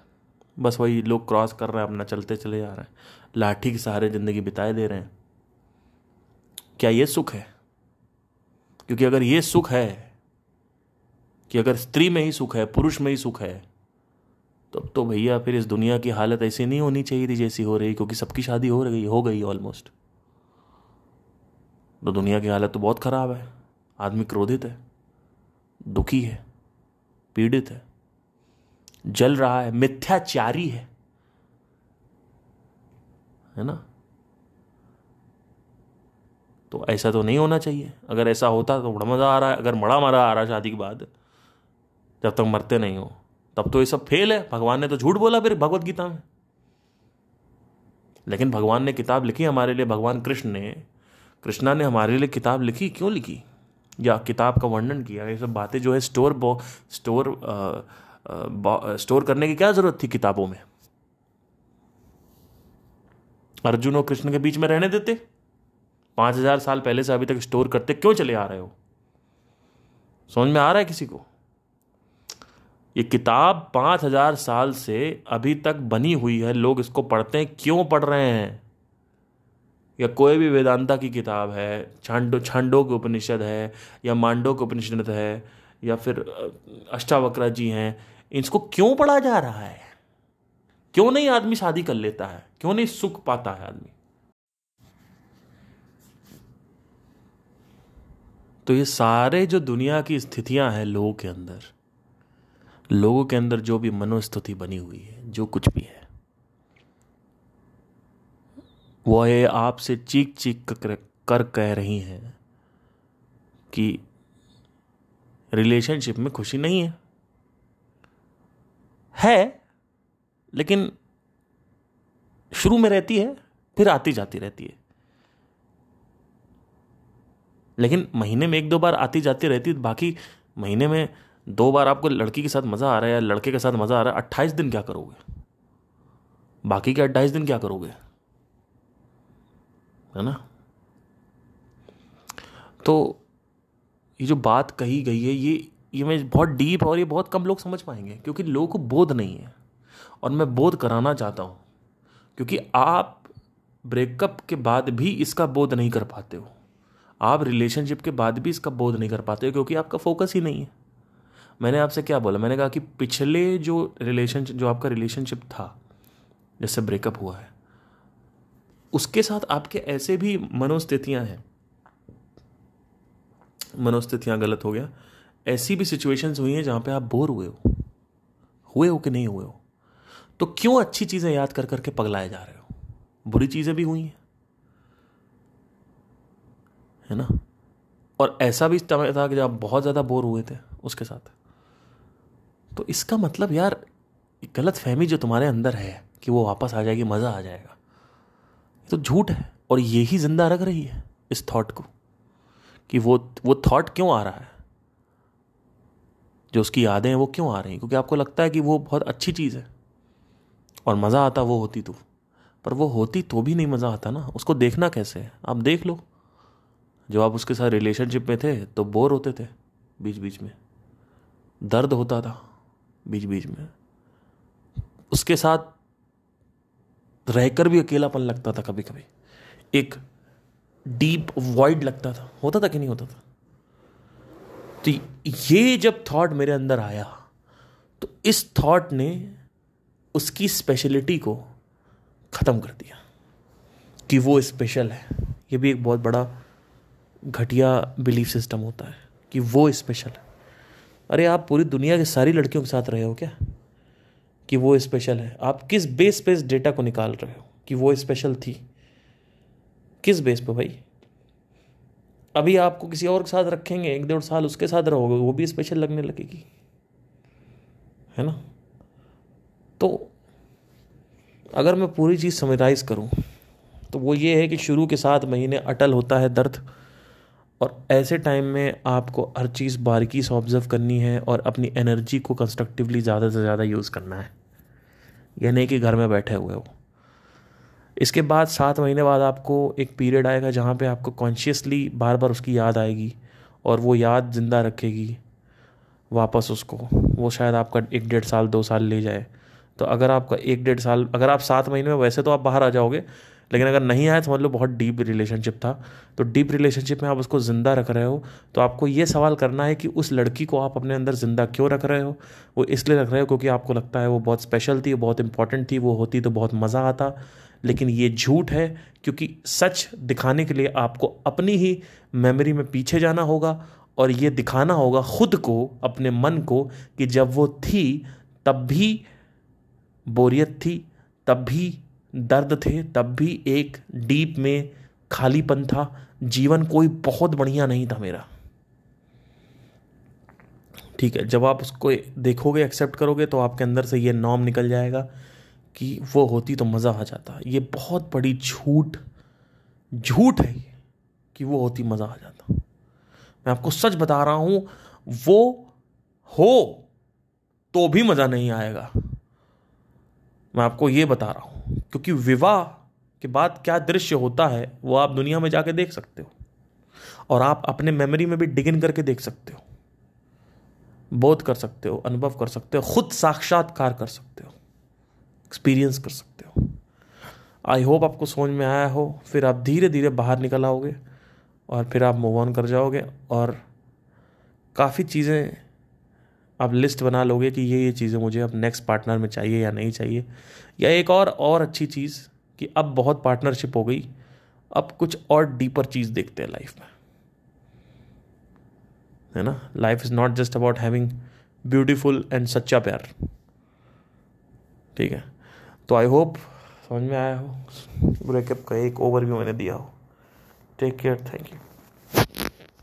बस वही लोग क्रॉस कर रहे हैं, अपना चलते चले जा रहे हैं। लाठी के सहारे ज़िंदगी बिताए दे रहे हैं। क्या ये सुख है? क्योंकि अगर ये सुख है कि अगर स्त्री में ही सुख है, पुरुष में ही सुख है तो तो भैया फिर इस दुनिया की हालत ऐसी नहीं होनी चाहिए थी जैसी हो रही, क्योंकि सबकी शादी हो रही, हो गई ऑलमोस्ट तो दुनिया की हालत तो बहुत ख़राब है। आदमी क्रोधित है, दुखी है, पीड़ित है। जल रहा है मिथ्याचारी है। है ना? तो ऐसा तो नहीं होना चाहिए। अगर ऐसा होता तो बड़ा मज़ा आ रहा है। अगर बड़ा मज़ा आ रहा है शादी के बाद जब तक मरते नहीं हो तब तो ये सब फेल है। भगवान ने तो झूठ बोला फिर भगवत गीता में। लेकिन भगवान ने किताब लिखी हमारे लिए। भगवान कृष्ण ने कृष्णा ने हमारे लिए किताब लिखी। क्यों लिखी? या किताब का वर्णन किया? ये सब बातें जो है स्टोर बो स्टोर आ, स्टोर करने की क्या ज़रूरत थी किताबों में? अर्जुन और कृष्ण के बीच में रहने देते। पाँच हज़ार साल पहले से अभी तक स्टोर करते क्यों चले आ रहे हो? समझ में आ रहा है किसी को? ये किताब पाँच हज़ार साल से अभी तक बनी हुई है, लोग इसको पढ़ते हैं। क्यों पढ़ रहे हैं? या कोई भी वेदांता की किताब है, छांडो छांडो के उपनिषद है, या मांडो के उपनिषद है, या फिर अष्टावक्रा जी हैं इसको क्यों पढ़ा जा रहा है? क्यों नहीं आदमी शादी कर लेता है? क्यों नहीं सुख पाता है आदमी? तो ये सारे जो दुनिया की स्थितियाँ हैं लोगों के अंदर लोगों के अंदर जो भी मनोस्थिति बनी हुई है जो कुछ भी है वो ये आपसे चीख चीख कर, कर कह रही हैं कि रिलेशनशिप में खुशी नहीं है। है, लेकिन शुरू में रहती है, फिर आती जाती रहती है। लेकिन महीने में एक दो बार आती जाती रहती है, बाकी महीने में दो बार आपको लड़की के साथ मज़ा आ रहा है या लड़के के साथ मज़ा आ रहा है, अट्ठाईस दिन क्या करोगे? बाकी के अट्ठाईस दिन क्या करोगे? है ना? तो ये जो बात कही गई है, ये मैं बहुत डीप और ये बहुत कम लोग समझ पाएँगे, क्योंकि लोगों को बोध नहीं है। और मैं बोध कराना चाहता हूँ, क्योंकि आप ब्रेकअप के बाद भी इसका बोध नहीं कर पाते हो। आप रिलेशनशिप के बाद भी इसका बोध नहीं कर पाते हो, क्योंकि आपका फोकस ही नहीं है। मैंने आपसे क्या बोला? मैंने कहा कि पिछले जो रिलेशनशिप जो आपका रिलेशनशिप था, जैसे ब्रेकअप हुआ है, उसके साथ आपके ऐसे भी मनोस्थितियाँ हैं। मनोस्थितियाँ गलत हो गया ऐसी भी सिचुएशंस हुई हैं जहाँ पे आप बोर हुए हो। हुए हो कि नहीं हुए हो? तो क्यों अच्छी चीज़ें याद कर करके पगलाए जा रहे हो? बुरी चीज़ें भी हुई हैं। है ना? और ऐसा भी समय था कि जब आप बहुत ज़्यादा बोर हुए थे उसके साथ। तो इसका मतलब यार गलत फहमी जो तुम्हारे अंदर है कि वो वापस आ जाएगी, मज़ा आ जाएगा। तो झूठ है और ये ही ज़िंदा रख रही है इस थॉट को कि वो वो थॉट क्यों आ रहा है? जो उसकी यादें हैं, वो क्यों आ रही हैं? क्योंकि आपको लगता है कि वो बहुत अच्छी चीज़ है। और मज़ा आता वो होती तो। पर वो होती तो भी नहीं मज़ा आता ना। उसको देखना कैसे है? आप देख लो। जब आप उसके साथ रिलेशनशिप में थे तो बोर होते थे बीच बीच में। दर्द होता था बीच बीच में। उसके साथ रहकर भी अकेलापन लगता था कभी कभी एक डीप वॉइड लगता था। होता था कि नहीं होता था? तो ये जब थॉट मेरे अंदर आया तो इस थॉट ने उसकी स्पेशलिटी को ख़त्म कर दिया कि वो स्पेशल है। ये भी एक बहुत बड़ा घटिया बिलीफ सिस्टम होता है कि वो स्पेशल है। अरे, आप पूरी दुनिया के सारी लड़कियों के साथ रहे हो क्या? कि वो स्पेशल है। आप किस बेस पे इस डेटा को निकाल रहे हो कि वो स्पेशल थी? किस बेस पे भाई? अभी आपको किसी और के साथ रखेंगे, एक डेढ़ साल उसके साथ रहोगे, वो भी स्पेशल लगने लगेगी। है ना? तो अगर मैं पूरी चीज़ समराइज करूँ तो वो ये है कि शुरू के सात महीने अटल होता है दर्द, और ऐसे टाइम में आपको हर चीज़ बारीकी से ऑब्ज़र्व करनी है और अपनी एनर्जी को कंस्ट्रक्टिवली ज़्यादा से ज़्यादा यूज़ करना है। यह नहीं कि घर में बैठे हुए हो। इसके बाद सात महीने बाद आपको एक पीरियड आएगा जहाँ पे आपको कॉन्शियसली बार बार उसकी याद आएगी और वो याद ज़िंदा रखेगी वापस उसको। वो शायद आपका एक डेढ़ साल, दो साल ले जाए। तो अगर आपका एक डेढ़ साल, अगर आप सात महीने में, वैसे तो आप बाहर आ जाओगे, लेकिन अगर नहीं आया समझ लो बहुत डीप रिलेशनशिप था। तो डीप रिलेशनशिप में आप उसको ज़िंदा रख रहे हो। तो आपको ये सवाल करना है कि उस लड़की को आप अपने अंदर ज़िंदा क्यों रख रहे हो? वो इसलिए रख रहे हो क्योंकि आपको लगता है वो बहुत स्पेशल थी, बहुत इंपॉर्टेंट थी, वो होती तो बहुत मज़ा आता। लेकिन ये झूठ है, क्योंकि सच दिखाने के लिए आपको अपनी ही मेमोरी में पीछे जाना होगा और ये दिखाना होगा खुद को, अपने मन को, कि जब वो थी, तब भी बोरियत थी, तब भी दर्द थे, तब भी एक डीप में खालीपन था। जीवन कोई बहुत बढ़िया नहीं था मेरा। ठीक है, जब आप उसको देखोगे एक्सेप्ट करोगे तो आपके अंदर से ये नॉम निकल जाएगा। कि वो होती तो मज़ा आ जाता। ये बहुत बड़ी झूठ झूठ है ये, कि वो होती मज़ा आ जाता। मैं आपको सच बता रहा हूँ, वो हो तो भी मज़ा नहीं आएगा। मैं आपको ये बता रहा हूँ, क्योंकि विवाह के बाद क्या दृश्य होता है, वो आप दुनिया में जाके देख सकते हो। और आप अपने मेमोरी में भी डिगिन करके देख सकते हो। बोध कर सकते हो, अनुभव कर सकते हो, खुद साक्षात्कार कर सकते हो। एक्सपीरियंस कर सकते हो। आई होप आपको समझ में आया हो। फिर आप धीरे धीरे बाहर निकल आओगे और फिर आप मूव ऑन कर जाओगे और काफ़ी चीज़ें आप लिस्ट बना लोगे कि ये ये चीज़ें मुझे अब नेक्स्ट पार्टनर में चाहिए या नहीं चाहिए। या एक और और अच्छी चीज़ कि अब बहुत पार्टनरशिप हो गई, अब कुछ और डीपर चीज़ देखते हैं लाइफ में। है ना? Life is not just about having beautiful and सच्चा प्यार। ठीक है? तो आई होप समझ में आया हो? ब्रेकअप का एक ओवरव्यू मैंने दिया हो। Take care thank you